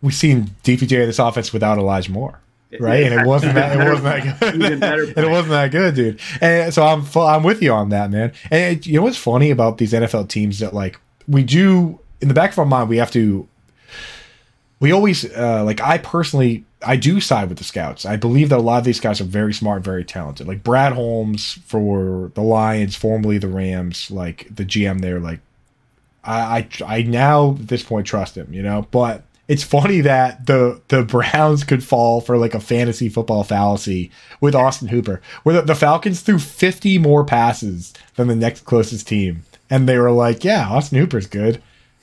we've seen DPJ in this offense without Elijah Moore right? And it wasn't that it wasn't that good. and it wasn't that good, dude. And so I'm I'm with you on that, man. And it, you know what's funny about these NFL teams that like we do in the back of our mind we have to we always uh, like I personally I do side with the scouts. I believe that a lot of these guys are very smart, very talented. Like Brad Holmes for the Lions, formerly the Rams, like the GM there, like I I, I now at this point trust him, you know. But it's funny that the the Browns could fall for like a fantasy football fallacy with Austin Hooper, where the, the, Falcons threw 50 more passes than the next closest team, and they were like, "Yeah, Austin Hooper's good,"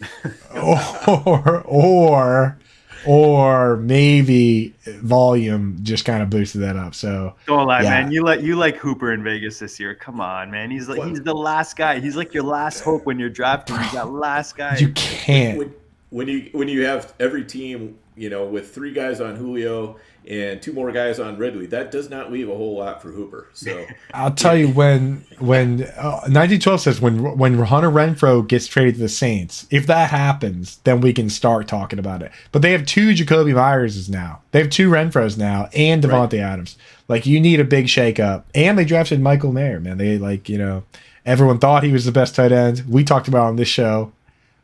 or or or maybe volume just kind of boosted that up. So don't lie, yeah. man. You like you like Hooper in Vegas this year. Come on, man. He's like he's the last guy. He's like your last hope when you're drafting. He's that last guy. You can't when you when you have every team, you know, with three guys on Julio and two more guys on Ridley, that does not leave a whole lot for Hooper. So I'll tell you when when uh, 1912 says when when Hunter Renfrow gets traded to the Saints, if that happens, then we can start talking about it. But they have two Jakobi Meyerses now. They have two Renfrows now and Davante right. Adams. Like you need a big shakeup. And they drafted Michael Mayer, man. They like, you know, everyone thought he was the best tight end. We talked about on this show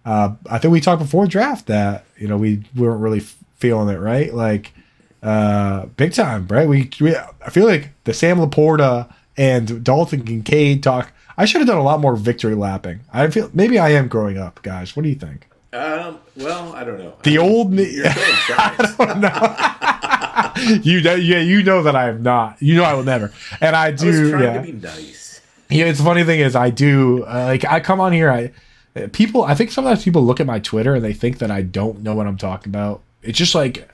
uh, I think we talked before draft that you know we weren't really feeling it, right? Like uh big time, right? We, we I feel like the Sam Laporta and Dalton Kincaid talk. I should have done a lot more victory lapping. I feel maybe I am growing up, guys. What do you think? Um, well, I don't know. The I mean, old me. You're showing signs. you know, yeah, you know that I am not. You know I will never. And I I do. trying yeah. to be nice. Yeah, it's the funny thing is I do uh, like I come on here. I people. I think sometimes people look at my Twitter and they think that I don't know what I'm talking about. It's just like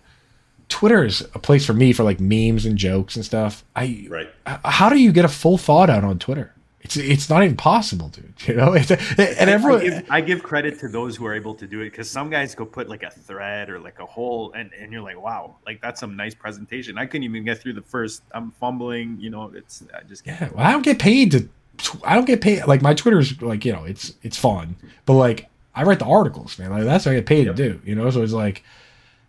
Twitter is a place for me for like memes and jokes and stuff. I Right. How do you get a full thought out on Twitter? It's it's not even possible, dude. You know, it's, and I everyone. give, I give credit to those who are able to do it because some guys go put like a thread or like a whole, and, and you're like, wow, like that's some nice presentation. I couldn't even get through the first. I'm fumbling, you know. It's I just Yeah, well, I don't get paid to. I don't get paid. Like my Twitter's like you know, it's it's fun, but like I write the articles, man. Like that's what I get paid Yep. to do. You know, so it's like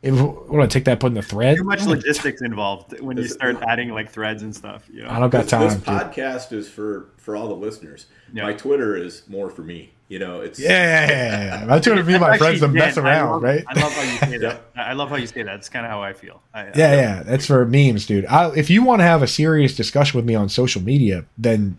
if want to take that, put in the thread. too much logistics involved when you start adding like threads and stuff. You know, I don't got This, time. this dude. podcast is for for all the listeners. Yeah. My Twitter is more for me. You know, it's Yeah, yeah, yeah, yeah. My Twitter for me, my friends to mess Dan. I around, love- right? I love how you say that. I love how you say that. It's kind of how I feel. I, Yeah, yeah, that's for memes, dude. I, if you want to have a serious discussion with me on social media, then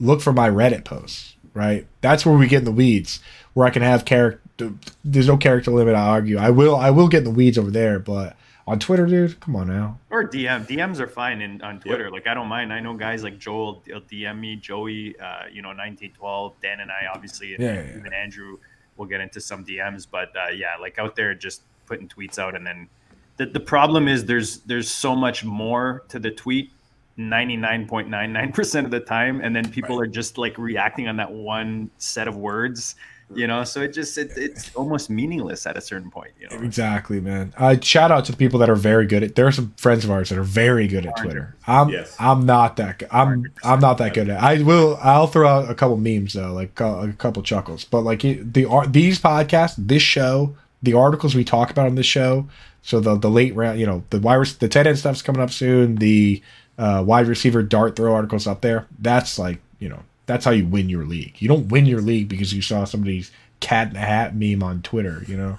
look for my Reddit posts. Right, that's where we get in the weeds, where I can have character. There's no character limit. I argue. I will. I will get in the weeds over there, but on Twitter, dude, come on now. Or DM. DMs are fine in, on Twitter. Like I don't mind. I know guys like Joel will DM me, Joey, uh, you know, 1912, Dan and I obviously, and Yeah, yeah, yeah. even Andrew will get into some DMs. But uh, yeah, like out there just putting tweets out and then the, the problem is there's there's so much more to the tweet 99.99% of the time and then people are just like reacting on that one set of words you know so it just it, it's almost meaningless at a certain point you know Exactly, man. Uh, shout out to the people that are very good at. There are some friends of ours that are very good at Twitter. I'm Yes. I'm not that. Good. I'm I'm not that good at. I will. I'll throw out a couple memes though, like a, a couple chuckles. But like the ar- these podcasts, this show, the articles we talk about on this show. So the the late round, you know, the wide rec- the ted end stuff's coming up soon. The uh, wide receiver dart throw articles up there. That's like you know that's how you win your league. You don't win your league because you saw somebody's cat in a hat meme on Twitter. You know.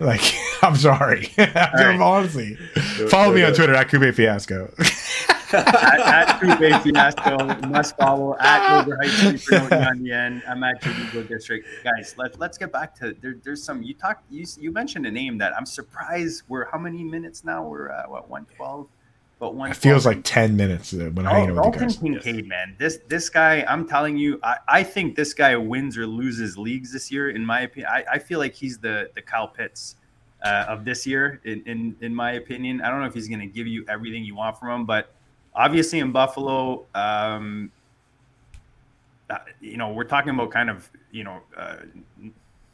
Like, I'm sorry. right. Honestly, follow me on Twitter at Kube Fiasco. at, at Coupe Fiasco, must follow at Over Heights Note on the end. I'm at Chicago District. Guys, let's let's get back to there, there's some you talked you you mentioned a name that I'm surprised we're how many minutes now? We're uh, what 112? But one It feels like 10 minutes uh, when I'm hanging Oh, out with you Dalton guys. Kincaid, man. This this guy, I'm telling you, I, I think this guy wins or loses leagues this year. In my opinion, I, I feel like he's the the Kyle Pitts uh, of this year. In, in in my opinion, I don't know if he's going to give you everything you want from him, but obviously in Buffalo, um, uh, you know, we're talking about kind of you know uh,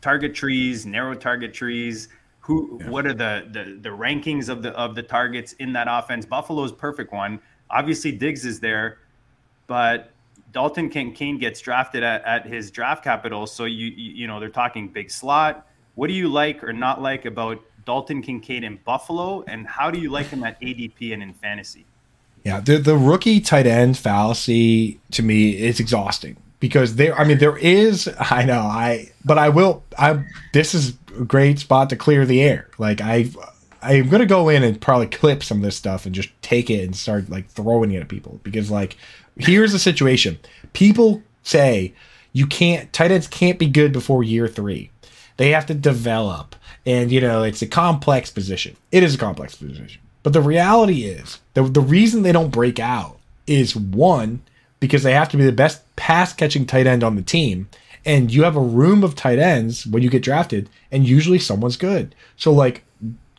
target trees, narrow target trees. Who? What are the, the the rankings of the of the targets in that offense? Buffalo's perfect one. Obviously, Diggs is there, but Dalton Kincaid gets drafted at, at his draft capital. So you, you you know they're talking big slot. What do you like or not like about Dalton Kincaid in Buffalo, and how do you like him at ADP and in fantasy? Yeah, the the rookie tight end fallacy to me is exhausting because there. I mean, there is. I know. I but I will. I this is great spot to clear the air. Like I, I'm gonna go in and probably clip some of this stuff and just take it and start like throwing it at people because like here's the situation. People say you can't tight ends can't be good before year three. They have to develop, and you know it's a complex position. It is a complex position. But the reality is, the, the reason they don't break out is one, because they have to be the best pass catching tight end on the team. And you have a room of tight ends when you get drafted, and usually someone's good. So, like,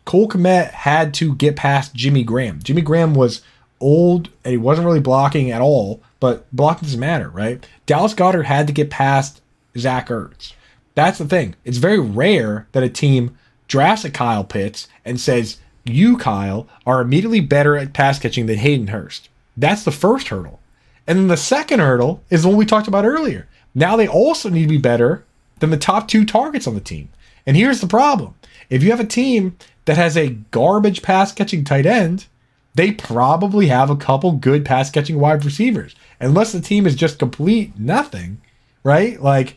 Cole Kmet had to get past Jimmy Graham. Jimmy Graham was old and he wasn't really blocking at all, but blocking doesn't matter, right? Dallas Goedert had to get past Zach Ertz. That's the thing. It's very rare that a team drafts a Kyle Pitts and says, You, Kyle, are immediately better at pass catching than Hayden Hurst. That's the first hurdle. And then the second hurdle is the one we talked about earlier. Now they also need to be better than the top two targets on the team. And here's the problem if you have a team that has a garbage pass catching tight end, they probably have a couple good pass catching wide receivers. Unless the team is just complete nothing, right? Like,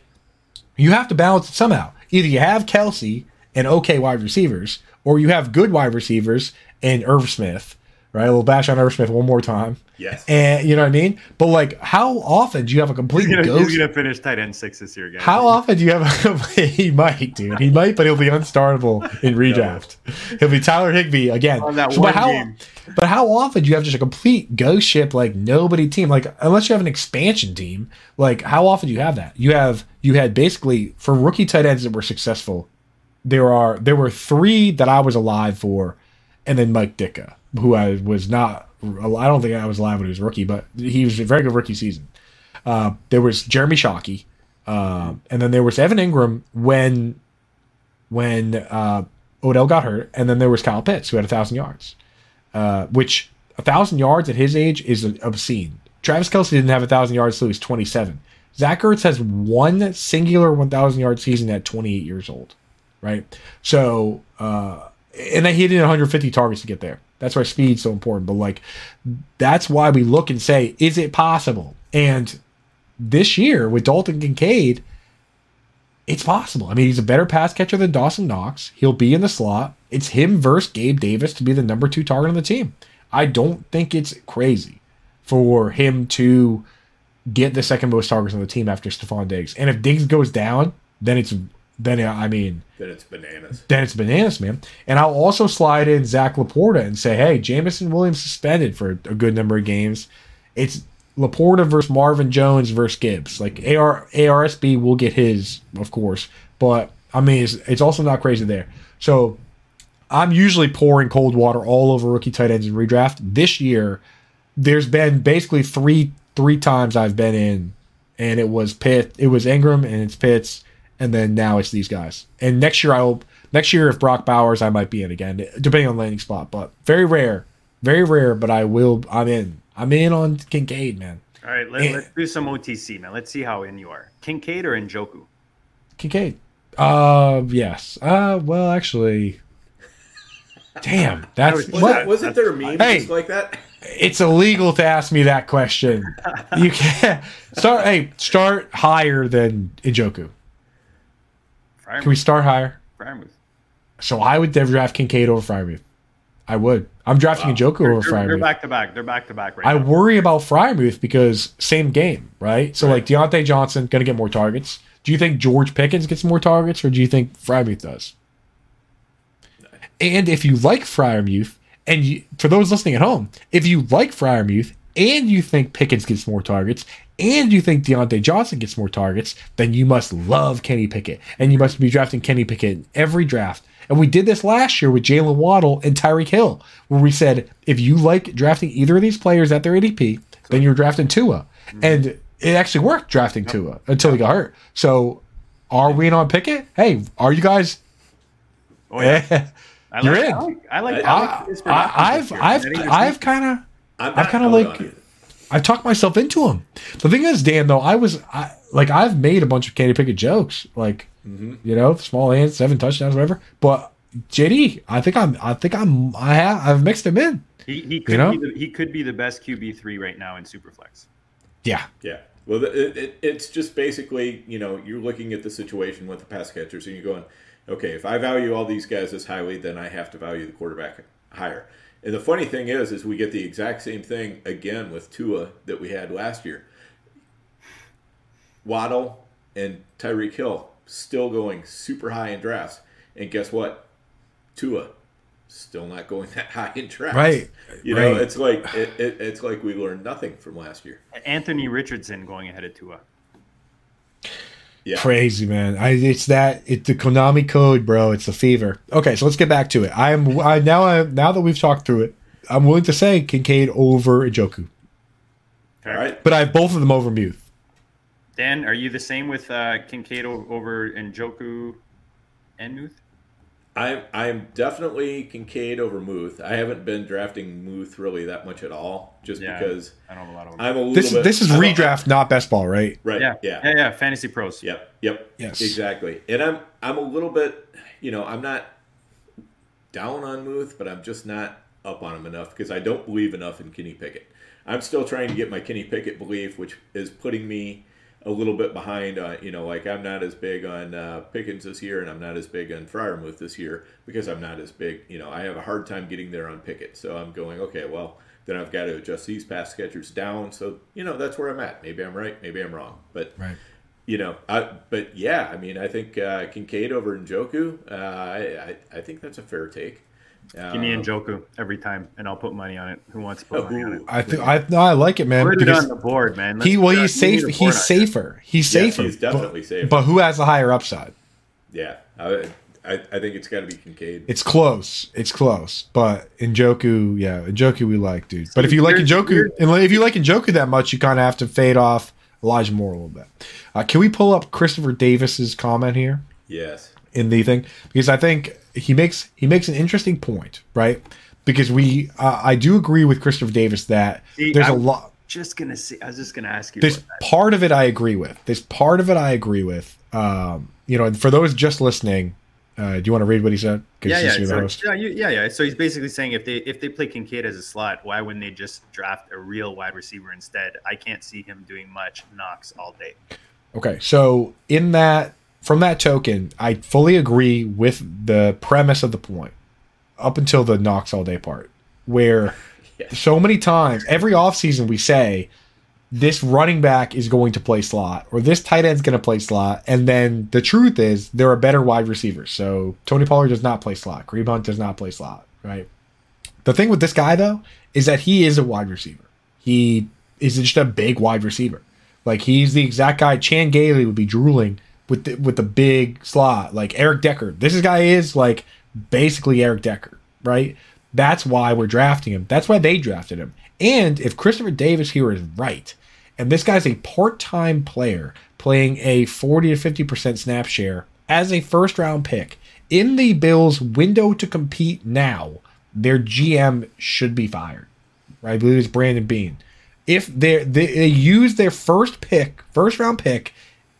you have to balance it somehow. Either you have Kelce and okay wide receivers, or you have good wide receivers and Irv Smith, right? We'll bash on Irv Smith one more time. Yes. And you know what I mean? But like, how often do you have a complete He's gonna, ghost? he's gonna finish tight end six this year, guys. How often do you have a he might, dude. He might, but he'll be unstartable in redraft. He'll be Tyler Higbee again. On that So, one but how game. but how often do you have just a complete ghost ship like nobody team? Like unless you have an expansion team, like how often do you have that? You have you had basically for rookie tight ends that were successful, there are there were three that I was alive for, and then Mike Ditka, who I was not I don't think I was alive when he was rookie, but he was a very good rookie season. Uh, there was Jeremy Shockey, um, and then there was Evan Engram when when uh, Odell got hurt, and then there was Kyle Pitts who had a thousand yards, uh, which a thousand yards at his age is obscene. Travis Kelce didn't have a thousand yards until he was twenty seven. Zach Ertz has one singular one thousand yard season at twenty eight years old, right? So, uh, and then he needed 150 targets to get there. That's why speed's so important. But like, that's why we look and say, is it possible? And this year with Dalton Kincaid, it's possible. I mean, he's a better pass catcher than Dawson Knox. He'll be in the slot. It's him versus Gabe Davis to be the number two target on the team. I don't think it's crazy for him to get the second most targets on the team after Stefon Diggs. And if Diggs goes down, then it's then uh, I mean Then it's bananas. then it's bananas, man. And I'll also slide in Zach Laporta and say, hey, Jameson Williams suspended for a good number of games. It's Laporta versus Marvin Jones versus Gibbs. Like AR ARSB will get his, of course, but I mean it's, it's also not crazy there. So I'm usually pouring cold water all over rookie tight ends in redraft. This year, there's been basically three three times I've been in, and it was Pitt, it was Engram, and it's Pitts, and then now it's these guys. And next year I'll next year if Brock Bowers, I might be in again, depending on landing spot. But very rare, very rare. But I will. I'm in. I'm in on Kincaid, man. All right, let, And- let's do some OTC, man. Let's see how in you are. Kincaid or Njoku? Kincaid. Uh, yes. Uh, well, actually, damn, that's Was Was what. that, wasn't there a meme Hey. just like that? it's illegal to ask me that question. You can't start. Hey, start higher than Njoku. Can we start higher? Freiermuth. So I would draft Kincaid over Freiermuth. I would. I'm drafting Njoku They're, over they're, they're back to back. They're back to back right I now. worry about Freiermuth because same game, right? So like Diontae Johnson gonna get more targets. Do you think George Pickens gets more targets, or do you think Freiermuth does? And if you like Freiermuth, and you, for those listening at home, if you like Freiermuth and you think Pickens gets more targets, and you think Diontae Johnson gets more targets, then you must love Kenny Pickett, and you must be drafting Kenny Pickett in every draft. And we did this last year with Jaylen Waddle and Tyreek Hill, where we said if you like drafting either of these players at their ADP, then you're drafting Tua, and it actually worked drafting Tua until he got hurt. So, are we in on Pickett? Hey, are you guys? Oh, yeah. I You're like, in. I like. I like, I like I, this I, I've. I've I think this I've kind of I'm I've kinda like- I've talked myself into him. The thing is, Dan, though, I was I, like I've made a bunch of Kenny Pickett jokes, like Mm-hmm. you know, small hands, seven touchdowns, whatever. But JD, I think I'm I think I'm I have I've mixed him in. he, he could know? be the, he could be the best QB three right now in Superflex. Yeah, Yeah. Well, it, it, it's just basically, you know, you're looking at the situation with the pass catchers and you're going, okay, if I value all these guys as highly, then I have to value the quarterback higher. And the funny thing is, is we get the exact same thing again with Tua that we had last year. Waddle and Tyreek Hill still going super high in drafts. And guess what? Tua still not going that high in drafts. Right, You know, it's like it, it, it's like we learned nothing from last year. Anthony Richardson going ahead of Tua. Yeah. crazy man. I it's that it's the Konami code, bro. It's the fever. Okay, so let's get back to it. I am I now I now that we've talked through it, I'm willing to say Kincaid over Joku, All right. but I have both of them over Muth. Dan, are you the same with uh, Kincaid o- over Njoku and Muth? I'm I'm definitely Kincaid over Muth. I haven't been drafting Muth really that much at all, just Yeah. because I don't have a lot of. I'm a little This bit. this is redraft, not best ball, right? right? yeah, Yeah. yeah, yeah. Fantasy pros. Yep. Yep. Yes. Exactly. And I'm I'm a little bit, you know, I'm not down on Muth, but I'm just not up on him enough because I don't believe enough in Kenny Pickett. I'm still trying to get my Kenny Pickett belief, which is putting me a little bit behind on, you know, like I'm not as big on uh, Pickens this year and I'm not as big on Freiermuth this year because I'm not as big, you know, I have a hard time getting there on Pickett. So I'm going, okay, well, then I've got to adjust these pass catchers down. So, you know, that's where I'm at. Maybe I'm right, maybe I'm wrong. But, Right. you know, I, but yeah, I mean, I think uh, Kincaid over Njoku, uh, I, I, I think that's a fair take. Give me Njoku every time, and I'll put money on it. Who wants to put money on it? I think I no, I like it, man. Put it on the board, man. he Let's well, he's it on- we safe. need a He's board on it. safer. He's Yes, safer. he's definitely but, safer. But who has the higher upside? Yeah, I, I, I think it's got to be Kincaid. It's close. It's close. But Njoku, yeah, Njoku we like, dude. But if you like here's- Njoku, and if you like Njoku that much, you kind of have to fade off Elijah Moore a little bit. Uh, can we pull up Christopher Davis's comment here yes. in the thing because I think he makes he makes an interesting point, right? Because we, uh, I do agree with Christopher Davis that See, there's a lot. Just gonna see. I was just gonna ask you. This part of it I agree with. This part of it I agree with. Um, you know, and for those just listening, uh, do you want to read what he said? Yeah, yeah, so, yeah, you, yeah, yeah. So he's basically saying if they if they play Kincaid as a slot, why wouldn't they just draft a real wide receiver instead? I can't see him doing much Knox all day. Okay, so in that from that token, I fully agree with the premise of the point up until the Knox all day part, where Yeah. so many times every offseason we say this running back is going to play slot or this tight end's going to play slot, and then the truth is there are better wide receivers. So Tony Pollard does not play slot, Kareem Hunt does not play slot, right? The thing with this guy though is that he is a wide receiver. He is just a big wide receiver. Like he's the exact guy Chan Gailey would be drooling with the, with the big slot. Like Eric Decker. This guy is like basically Eric Decker, right? That's why we're drafting him. That's why they drafted him. And if Christopher Davis here is right, and this guy's a part-time player playing a 40 to 50% snap share as a first round pick in the Bills window to compete now, their GM should be fired. Right? I believe it's Brandon Beane. If they they use their first pick, first round pick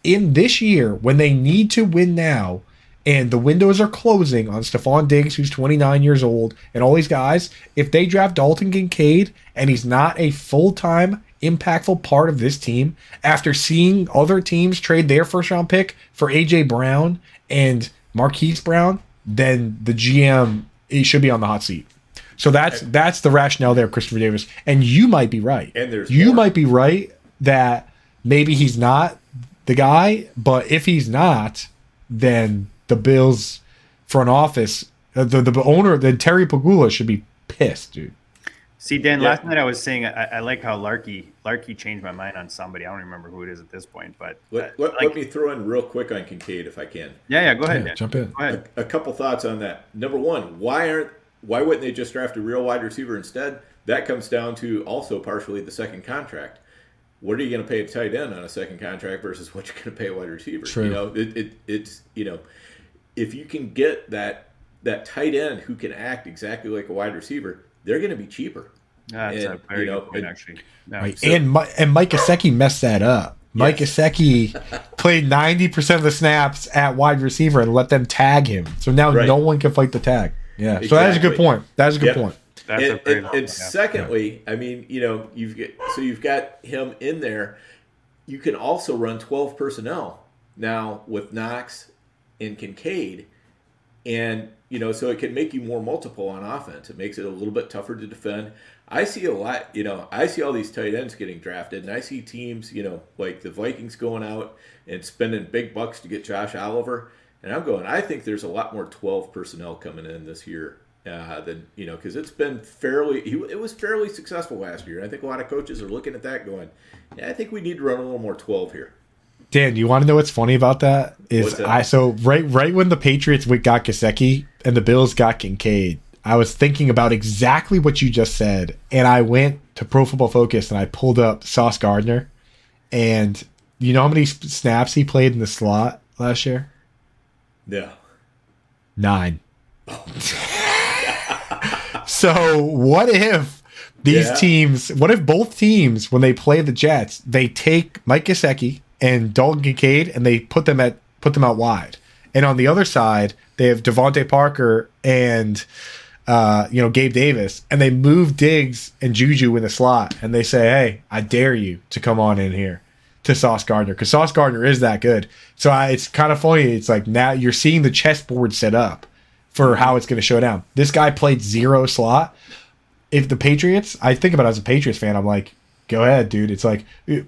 in this year when they need to win now, and the windows are closing on Stefon Diggs, who's 29 years old, and all these guys, if they draft Dalton Kincaid and he's not a full time impactful part of this team, after seeing other teams trade their first round pick for AJ Brown and Marquise Brown, then the GM he should be on the hot seat. So that's that's the rationale there, Christopher Davis. And you might be right. And there's you more. might be right that maybe he's not the guy, but if he's not, then the Bills front office, uh, the the owner, then Terry Pegula should be pissed, dude. See, Dan, Yeah. last night I was saying I, I like how Larky Larky changed my mind on somebody. I don't remember who it is at this point, but Let, uh, let, like- let me throw in real quick on Kincaid if I can. yeah, yeah, go ahead, Yeah, Dan. jump in. Go ahead. A couple thoughts on that. Number one, why aren't why wouldn't they just draft a real wide receiver instead? That comes down to also partially the second contract. What are you going to pay a tight end on a second contract versus what you're going to pay a wide receiver? True. You know, it, it it's you know, if you can get that that tight end who can act exactly like a wide receiver, they're going to be cheaper. That's a and, very you know, good point, and- actually. No. Right. and Mi- and Mike Gesicki messed that up. Mike Yes. Gesicki played 90% of the snaps at wide receiver and let them tag him. So now Right. no one can fight the tag. Yeah. So that is a good point. That is a good Yep. point. That's and, and- and yeah. secondly, I mean, you know, you've got so you've got him in there. You can also run twelve personnel now with Knox and Kincaid, and you know, so it can make you more multiple on offense. It makes it a little bit tougher to defend. I see a lot, you know, I see all these tight ends getting drafted, and I see teams, you know, like the Vikings going out and spending big bucks to get Josh Oliver. And I'm going, I think there's a lot more 12 personnel coming in this year uh, than, you know, because it's been fairly, he, it was fairly successful last year. I think a lot of coaches are looking at that going, yeah, I think we need to run a little more 12 here. Dan, you want to know what's funny about that? Is that? I so right right when the Patriots got Gesicki and the Bills got Kincaid, I was thinking about exactly what you just said, and I went to Pro Football Focus and I pulled up Sauce Gardner, and you know how many snaps he played in the slot last year? No. Nine. So what if these Yeah. teams? What if both teams, when they play the Jets, they take Mike Gesicki and Dalton Kincaid and they put them at put them out wide, and on the other side they have DeVante Parker and uh, you know Gabe Davis, and they move Diggs and Juju in the slot, and they say, "Hey, I dare you to come on in here." to Sauce Gardner because Sauce Gardner is that good. So I, it's kind of funny. It's like now you're seeing the chessboard set up for how it's going to show down. This guy played zero slot. If the Patriots, I think about it as a Patriots fan, I'm like, go ahead, dude. It's like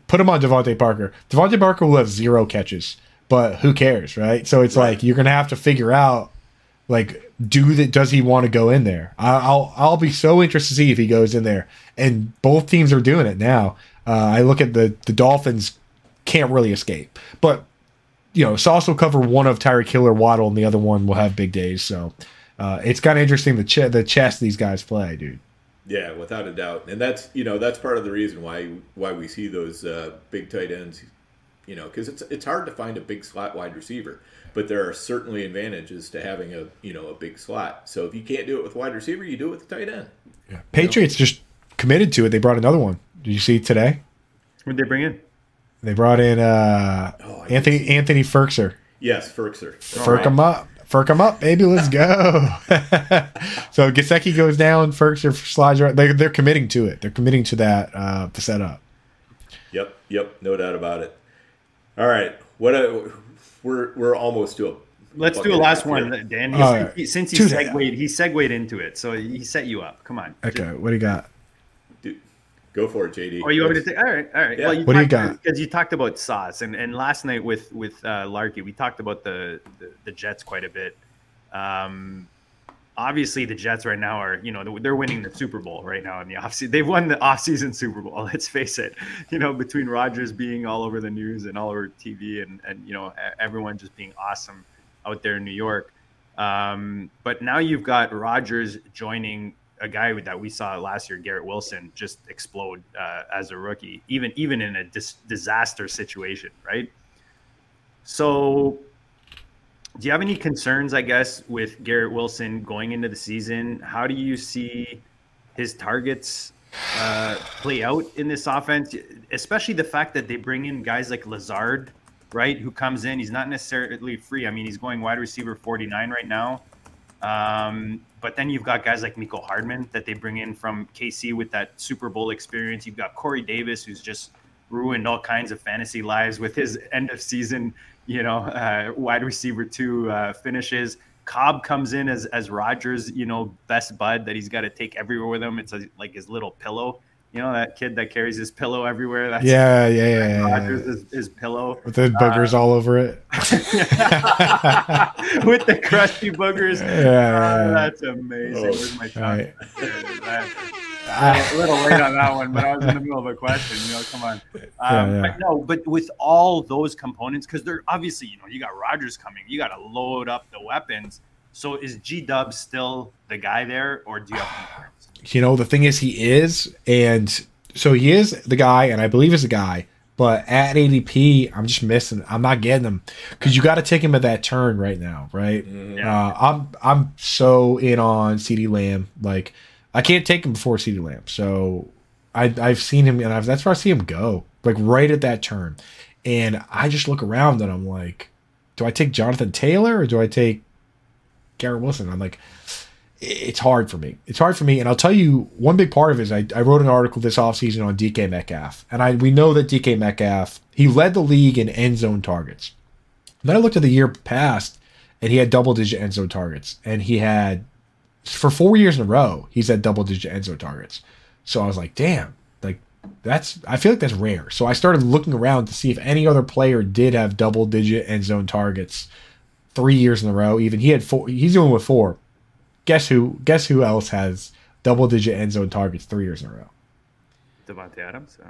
put him on DeVante Parker. DeVante Parker will have zero catches, but who cares, right? So it's Right. like you're gonna have to figure out, like, do that? Does he want to go in there? I- I'll I'll be so interested to see if he goes in there. And both teams are doing it now. Uh, I look at the the Dolphins can't really escape, but you know, Sauce will cover one of Tyreek Hill or Waddle, and the other one will have big days. So uh, it's kind of interesting the ch- the chess these guys play, dude. Yeah, without a doubt, and that's you know that's part of the reason why why we see those uh, big tight ends, you know, because it's it's hard to find a big slot wide receiver, but there are certainly advantages to having a you know a big slot. So if you can't do it with wide receiver, you do it with the tight end. Yeah. Patriots just committed to it. They brought another one. Did you see today? What did they bring in? They brought in uh, Oh, I Anthony Anthony Firkser. Yes, Firkser. Ferk him up. Ferk him up, baby. Let's go. so Gesicki goes down. Firkser slides right. They, they're committing to it. They're committing to that uh, to set up. Yep, yep, no doubt about it. All right, what a, we're we're almost to a. Let's do a bucket last here. one, Dan. He's- right. he- since he Two- segued, he segued into it, so he set you up. Come on. Okay, what do you got? Dude, go for it, JD. Oh, you want me to take? All right, all right. Yeah. Well, you What do you got? Because you talked about sauce, and, and last night with with uh, Larky, we talked about the, the the Jets quite a bit. Um, obviously, the Jets right now are you know they're winning the Super Bowl right now in the offseason. They've won the offseason Super Bowl. Let's face it. You know, between Rodgers being all over the news and all over TV, and and you know everyone just being awesome out there in New York. Um, but now you've got Rodgers joining a guy that we saw last year, Garrett Wilson, just explode uh, as a rookie, even even in a dis- disaster situation, right? So, do you have any concerns, I guess, with Garrett Wilson going into the season? How do you see his targets uh, play out in this offense, especially the fact that they bring in guys like Lazard, right, who comes in. He's not necessarily free. I mean, he's going wide receiver 49 right now. Um, but then you've got guys like Mecole Hardman that they bring in from KC with that Super Bowl experience. You've got Corey Davis, who's just ruined all kinds of fantasy lives with his end of season, you know, uh, wide receiver two uh, finishes. Cobb comes in as as Rodgers, you know, best bud that he's got to take everywhere with him. It's a, like his little pillow, you know, that kid that carries his pillow everywhere. That's Yeah, yeah, yeah. yeah, Rodgers yeah. is his pillow With the boogers all over it. with the crusty boogers. Yeah, Oh, that's amazing. Oh. Where's my tongue? Right. a little late on that one, but I was in the middle of a question. You know, come on. Um, Yeah, yeah. But no, but with all those components, because they're obviously, you know, you got Rodgers coming, you got to load up the weapons. So is G Dub still the guy there, or do you have? You know the thing is he is and so he is the guy and i believe is the guy but at adp i'm just missing i'm not getting him because you got to take him at that turn right now right? Yeah. uh, i'm i'm so in on CeeDee Lamb like i can't take him before CeeDee Lamb so I, i've seen him and I've, that's where i see him go like right at that turn and i just look around and i'm like do i take jonathan taylor or do i take garrett wilson? I'm like it's hard for me. It's hard for me. And I'll tell you one big part of it is I, I wrote an article this offseason on DK Metcalf. And I we know that DK Metcalf, he led the league in end zone targets. And then I looked at the year past and he had double digit end zone targets. And he had for four years in a row, he's had double digit end zone targets. So I was like, damn, like that's I feel like that's rare. So I started looking around to see if any other player did have double digit end zone targets three years in a row. Even he had four he's doing with four guess who guess who else has double digit end zone targets three years in a row? Davante Adams? I.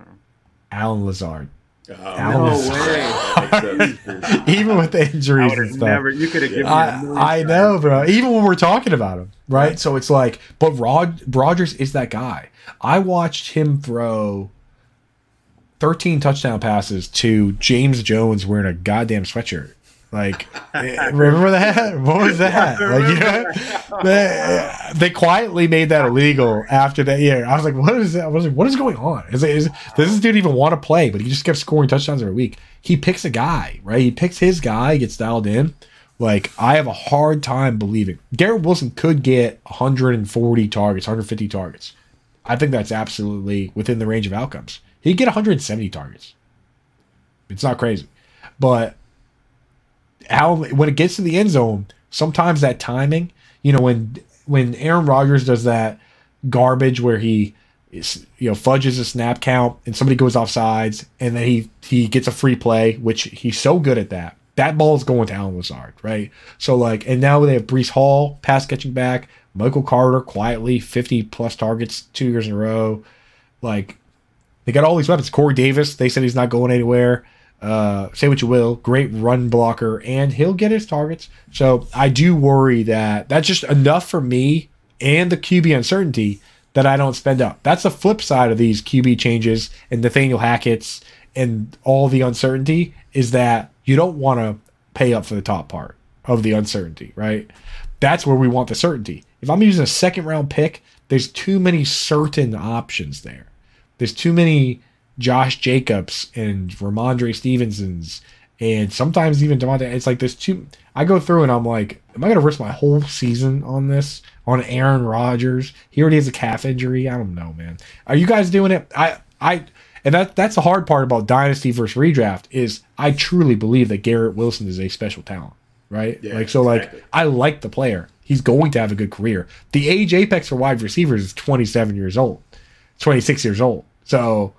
Allen Lazard. Oh, No way. that makes sense. Even with the injuries and stuff. never. You could have given me a I, I know, bro. Even when we're talking about him, right? So it's like, but Rod Rodgers is that guy. I watched him throw 13 touchdown passes to James Jones wearing a goddamn sweatshirt. Like, eh, remember that? What was that? Like, you know, they, they quietly made that illegal after that year. I was like, what is that? I was like, what is going on? Is, is, does this dude even want to play? But he just kept scoring touchdowns every week. He picks a guy, right? He picks his guy, gets dialed in. Like, I have a hard time believing Garrett Wilson could get 140 targets, 150 targets. I think that's absolutely within the range of outcomes. He'd get 170 targets. It's not crazy, but how when it gets to the end zone, sometimes that timing, you know, when when Aaron Rodgers does that garbage where he is, you know fudges a snap count and somebody goes off sides and then he he gets a free play, which he's so good at that. That ball is going to Allen Lazard, right? So like, and now they have Breece Hall pass catching back, Michael Carter quietly fifty plus targets two years in a row. Like they got all these weapons. Corey Davis, they said he's not going anywhere. Uh, say what you will, great run blocker, and he'll get his targets. So I do worry that that's just enough for me and the QB uncertainty that I don't spend up. That's the flip side of these QB changes and Nathaniel Hackett's and all the uncertainty is that you don't want to pay up for the top part of the uncertainty, right? That's where we want the certainty. If I'm using a second round pick, there's too many certain options there. There's too many Josh Jacobs and Rhamondre Stevensons and sometimes even Devontae. It's like there's two. I go through and I'm like, am I going to risk my whole season on this? On Aaron Rodgers? He already has a calf injury. I don't know, man. Are you guys doing it? I, I, and that that's the hard part about dynasty versus redraft is I truly believe that Garrett Wilson is a special talent, right? Yeah, like so, exactly. like I like the player. He's going to have a good career. The age apex for wide receivers is 27 years old, 26 years old. So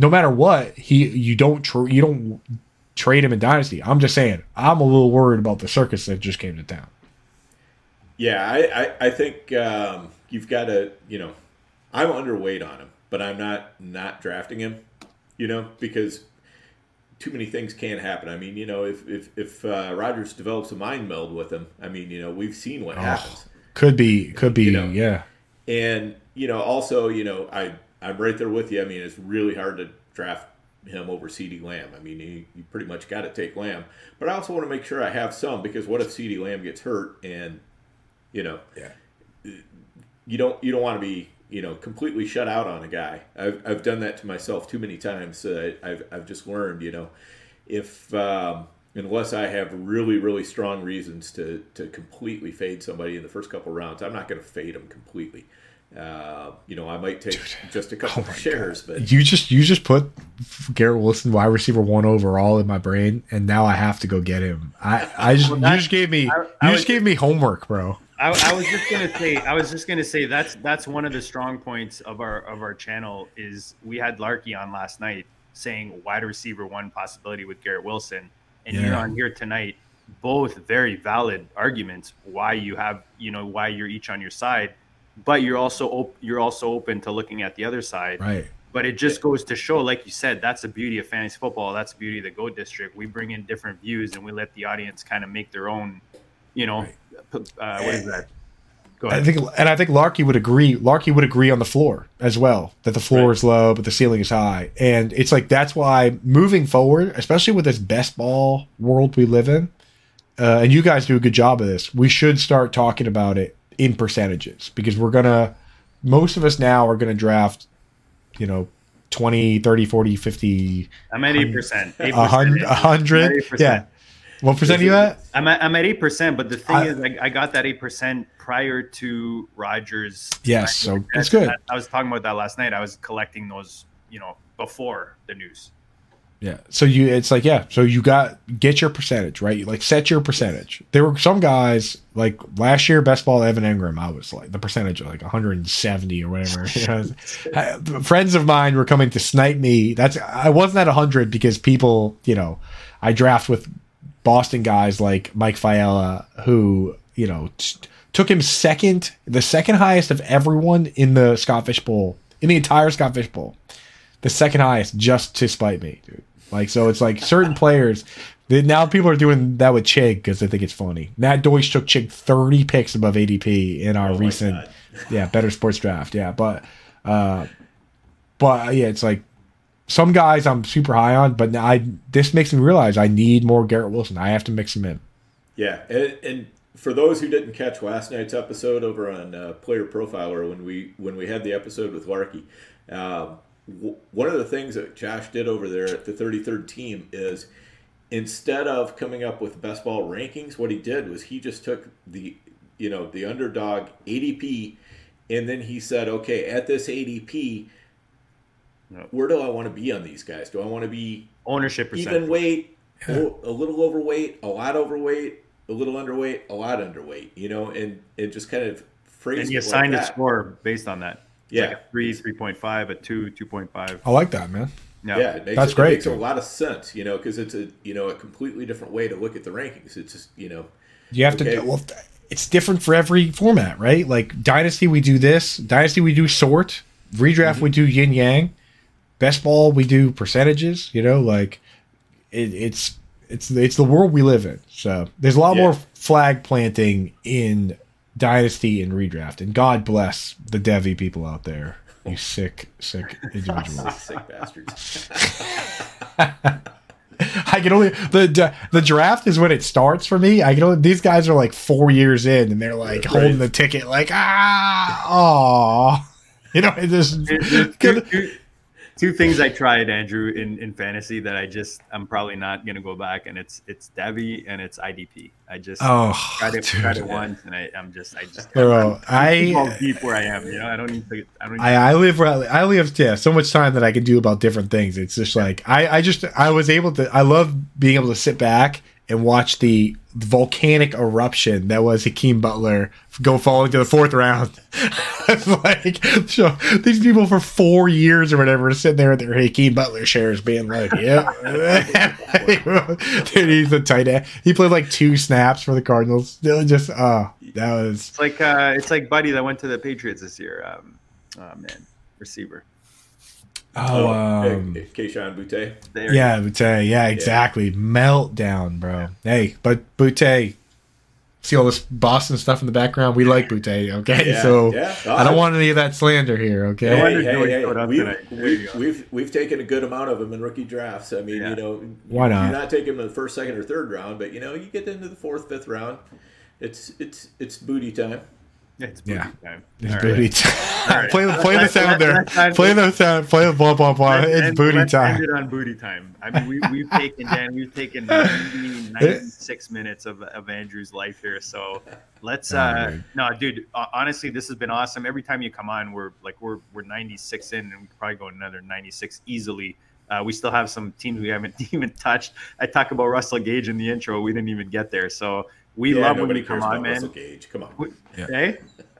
no matter what, he you don't tr- you don't trade him in dynasty. I'm just saying, I'm a little worried about the circus that just came to town. Yeah, I, I, I think um, you've got to, you know, I'm underweight on him, but I'm not not drafting him, you know, because too many things can't happen. I mean, you know, if if if uh, Rodgers develops a mind meld with him, I mean, you know, we've seen what happens. Could be, could be, You know. yeah. And you know, also, you know, I I'm right there with you. I mean, it's really hard to draft him over CeeDee Lamb. I mean, you, you pretty much got to take Lamb, but I also want to make sure I have some because what if CeeDee Lamb gets hurt and you know, Yeah. you don't you don't want to be you know completely shut out on a guy. I've, I've done that to myself too many times. Uh, I've I've just learned you know if um, unless I have really really strong reasons to to completely fade somebody in the first couple rounds, I'm not going to fade them completely. Uh, you know, I might take just a couple oh of shares, but You just you just put Garrett Wilson wide receiver one overall in my brain, and now I have to go get him. I I just you that- just gave me I- you I just was- gave me homework, bro. I, I was just gonna say, I was just gonna say that's that's one of the strong points of our of our channel is we had Larky on last night saying wide receiver one possibility with Garrett Wilson, and you're on here tonight. Both very valid arguments why you have you know why you're each on your side, but you're also op- you're also open to looking at the other side. Right. But it just goes to show, like you said, that's the beauty of fantasy football. That's the beauty of the Goat District. We bring in different views and we let the audience kind of make their own, you know, p- uh, what is that? Go I think, and I think Larky would agree. Larky would agree on the floor as well. That the floor Right. is low, but the ceiling is high, and it's like that's why moving forward, especially with this best ball world we live in, uh, and you guys do a good job of this. We should start talking about it in percentages because we're gonna. Most of us now are gonna draft, you know, 20, 30, 40, 50, I'm at eight percent. a hundred, a hundred. Yeah. What percent are you at? I'm at I'm at eight percent, but the thing I- is, I, I got that eight percent prior to Rodgers. Yes, so it's good. I, I was talking about that last night. I was collecting those, you know, before the news. Yeah. So you, it's like, yeah. So you got get your percentage right. You like set your percentage. There were some guys like last year, best ball Evan Engram. I was like the percentage of like 170 or whatever. You know, friends of mine were coming to snipe me. That's I wasn't at 100 because people, you know, I draft with Boston guys like Mike Fiala who you know t- took him second, the second highest of everyone in the Scott Fish Bowl in the entire Scott Fish Bowl the second highest just to spite me, dude. Like, so it's like certain players. Now people are doing that with Chig because they think it's funny. Matt Deutsch took Chig 30 picks above ADP in our Oh recent, yeah, better sports draft. Yeah, but, uh, but uh, yeah, it's like some guys I'm super high on, but I this makes me realize I need more Garrett Wilson. I have to mix him in. Yeah, and, and for those who didn't catch last night's episode over on uh, Player Profiler when we when we had the episode with Larky, um, w- one of the things that Josh did over there at the 33rd team is instead of coming up with best ball rankings, what he did was he just took the you know the underdog ADP, and then he said, okay, at this ADP, Yep. where do I want to be on these guys? Do I want to be ownership percentage. even weight, a little overweight, a lot overweight, a little underweight, a lot underweight. You know, and it just kind of phrase and you it assign like a score based on that. It's Yeah. like a three, three point five, a two, two point five. I like that, man. Yeah. Yeah, it makes, That's it, great, It makes a lot of sense, you know, because it's a you know a completely different way to look at the rankings. It's just you know, You have Okay. to. Well, it's different for every format, right? Like Dynasty, we do this. Dynasty, we do sort. Redraft, Mm-hmm. we do yin yang. Best ball, we do percentages. You know, like it, it's it's it's the world we live in. So there's a lot Yeah. more flag planting in Dynasty and redraft. And God bless the Devy people out there. You sick, sick individuals. sick bastards. I can only the the draft is when it starts for me. I can only these guys are like four years in and they're like Right. holding the ticket like ah oh you know it just There's two, two, two things I tried, Andrew, in, in fantasy that I just I'm probably not gonna go back, and it's it's Devy and it's IDP. I just oh tried it, dude. tried it once, and I, I'm just I just Bro, I'm I deep where I am. You know, I don't need to. I don't. Need I, I live where I, I live yeah so much time that I can do about different things. It's just like I I just I was able to I love being able to sit back and watch the volcanic eruption that was Hakeem Butler go falling to the fourth round. Like so these people for four years or whatever are sitting there with their Hakeem Butler shares being like, yeah, dude, he's a tight end. He played like two snaps for the Cardinals. Just uh that was It's like uh, it's like Buddy that went to the Patriots this year. Um, oh man, receiver. Oh, Oh, um, hey, Kayshon Boutte. There Yeah, Boutte. Yeah, exactly. Meltdown, bro. Hey, but Boutte, see all this Boston stuff in the background? We like Boutte, okay? Yeah, so yeah. I don't want any of that slander here, okay? No Hey, hey, hey, we've, tonight. There you we've, we've we've taken a good amount of them in rookie drafts. I mean, Yeah. you know, Why not? You're not taking them in the first, second, or third round, but you know, you get into the fourth, fifth round, it's it's it's booty time. Yeah, it's Yeah. booty time. It's All right. booty time. right. play, play the sound there. Play the sound. Play the blah, blah, blah. Let's It's booty let's time. End it on booty time. I mean, we, we've taken Dan, we've taken 90, 96 minutes of, of Andrew's life here. So let's. Uh man. No, dude. Honestly, this has been awesome. Every time you come on, we're like we're we're 96 in, and we could probably go another 96 easily. Uh, we still have some teams we haven't even touched. I talk about Russell Gage in the intro. We didn't even get there. So we yeah, love when nobody you come cares on, about man. Russell Gage. Come on. What- Hey,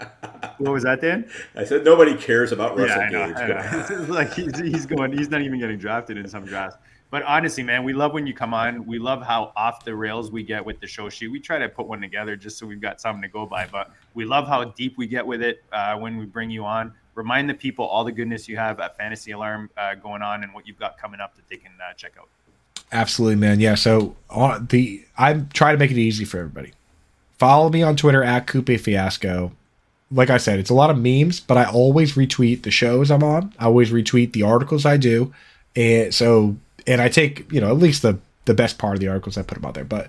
what was that, Dan? I said nobody cares about Russell yeah, I know. Gage. I know. Like he's, he's going. He's not even getting drafted in some drafts. But honestly, man, we love when you come on. We love how off the rails we get with the show sheet. We try to put one together just so we've got something to go by. But we love how deep we get with it uh, when we bring you on. Remind the people all the goodness you have at Fantasy Alarm uh, going on and what you've got coming up that they can uh, check out. Absolutely, man. Yeah. So on the I'm trying to make it easy for everybody. Follow me on Twitter at Coop Fiasco. Like I said, it's a lot of memes, but I always retweet the shows I'm on. I always retweet the articles I do, and so and I take you know at least the the best part of the articles I put them out there. But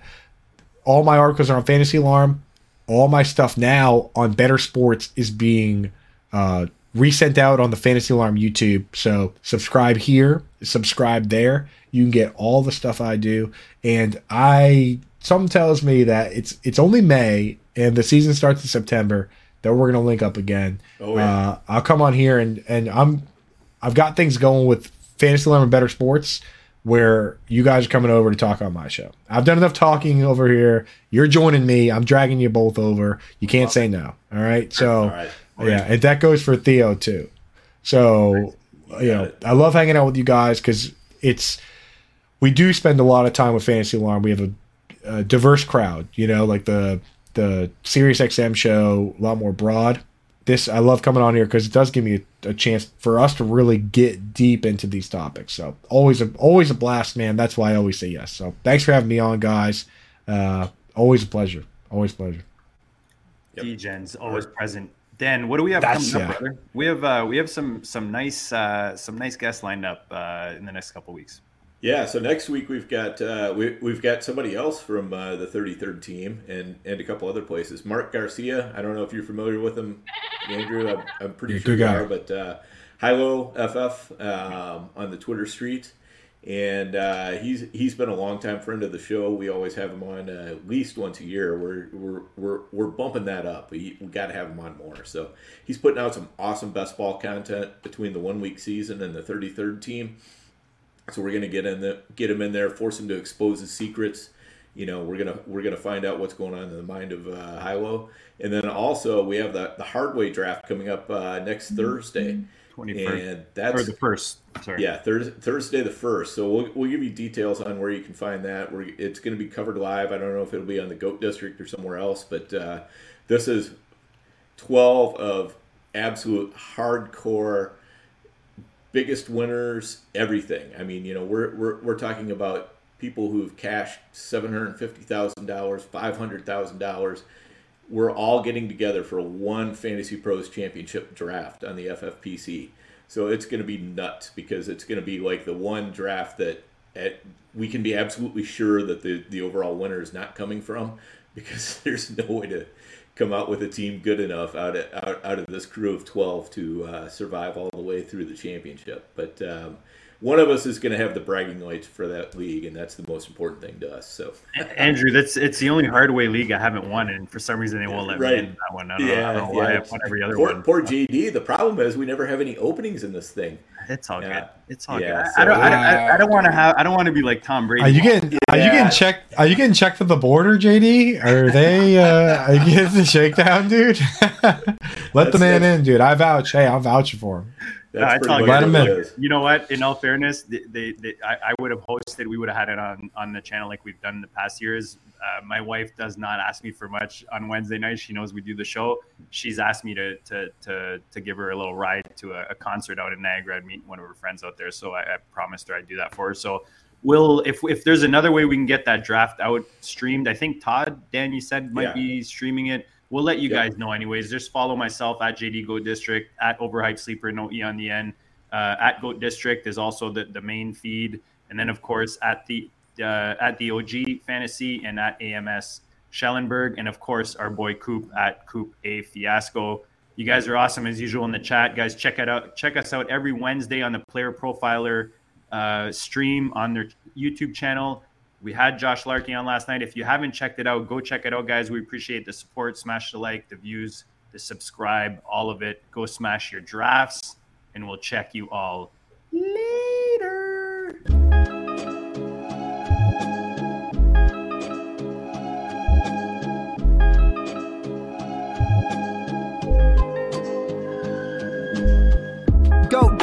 all my articles are on Fantasy Alarm. All my stuff now on Better Sports is being uh, resent out on the Fantasy Alarm YouTube. So subscribe here, subscribe there. You can get all the stuff I do. And I something tells me that it's it's only May and the season starts in September that we're gonna link up again. Oh, yeah. uh, I'll come on here and and I'm I've got things going with Fantasy Alarm and Better Sports where you guys are coming over to talk on my show. I've done enough talking over here. You're joining me. I'm dragging you both over. You can't say no. All right. So All right. Yeah, and that goes for Theo too. So you know, I love hanging out with you guys because it's we do spend a lot of time with Fantasy Alarm. We have a, a diverse crowd. You know, like the the Sirius XM show, a lot more broad. This I love coming on here because it does give me a, a chance for us to really get deep into these topics. So always a always a blast, man. That's why I always say yes. So thanks for having me on, guys. Uh, always a pleasure. Always a pleasure. Yep. D-Gen's always present. Dan, what do we have That's- coming up, yeah. brother? We have uh, we have some some nice uh, some nice guests lined up uh, in the next couple weeks. Yeah, so next week we've got uh, we, we've got somebody else from uh, the 33rd team and, and a couple other places. Mark Garcia, I don't know if you're familiar with him, Andrew. I'm, I'm pretty Yeah, sure you are, but uh, Hilo FF um, on the Twitter street, and uh, he's he's been a longtime friend of the show. We always have him on uh, at least once a year. We're we're we're, we're bumping that up. We, we got to have him on more. So he's putting out some awesome best ball content between the one week season and the 33rd team. So we're gonna get in the get him in there, force him to expose his secrets. You know, we're gonna we're gonna find out what's going on in the mind of uh, Hilo, and then also we have the the hard way draft coming up uh, next Thursday, and that's or the first. Sorry. Yeah, thir- Thursday the first. So we'll, we'll give you details on where you can find that. We're, it's going to be covered live. I don't know if it'll be on the Goat District or somewhere else, but uh, this is 12 of absolute hardcore biggest winners everything i mean you know we're we're, we're talking about people who've cashed seven hundred fifty thousand dollars, $500000 we're all getting together for one Fantasy Pros Championship draft on the FFPC. So it's going to be nuts because it's going to be like the one draft that at, we can be absolutely sure that the, the overall winner is not coming from because there's no way to come out with a team good enough out of, out, out of this crew of 12 to uh, survive all the way through the championship. But um, one of us is going to have the bragging rights for that league, and that's the most important thing to us. So, Andrew, that's it's the only hardway league I haven't won, and for some reason they won't let Right. me in that one. I don't, know, I don't know why I've won every other poor, one. poor JD. The problem is we never have any openings in this thing. It's all Yeah. good. It's all Yeah, good. so- I don't. I, I, I don't want to have. I don't want to be like Tom Brady. Are you getting are you getting checked are you getting checked at the border, JD? Are they uh are you getting the shakedown, dude? Let the man that's- in, dude. I vouch. Hey, I'll vouch for him. No, it's all pretty good. much Let 'em what in. it is. You know what? In all fairness, they, they, they, I, I would have hosted. We would have had it on on the channel like we've done in the past years. Uh, my wife does not ask me for much on Wednesday night. She knows we do the show. She's asked me to to to, to give her a little ride to a, a concert out in Niagara and meet one of her friends out there. So I, I promised her I'd do that for her. So we'll if if there's another way we can get that draft out streamed. I think Todd Dan you said might Yeah. be streaming it. We'll let you Yeah. guys know anyways. Just follow myself at JD Goat District at Overhyped Sleeper, no E on the end. Uh, at Goat District is also the, the main feed, and then of course at the uh, at the OG Fantasy and at AMS Schellenberg, and of course our boy Coop at Coop A Fiasco. You guys are awesome as usual in the chat, guys. Check it out. Check us out every Wednesday on the Player Profiler uh, stream on their YouTube channel. We had Josh Larky on last night. If you haven't checked it out, go check it out, guys. We appreciate the support. Smash the like, the views, the subscribe, all of it. Go smash your drafts, and we'll check you all later.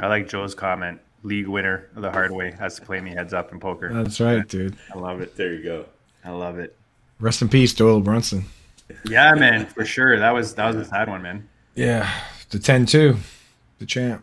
I like Joe's comment. League winner the hard way has to play me heads up in poker. That's right, dude. I love it. There you go. I love it. Rest in peace, Doyle Brunson. Yeah, man, for sure. That was that was a sad one, man. Yeah. The 10 2. The champ.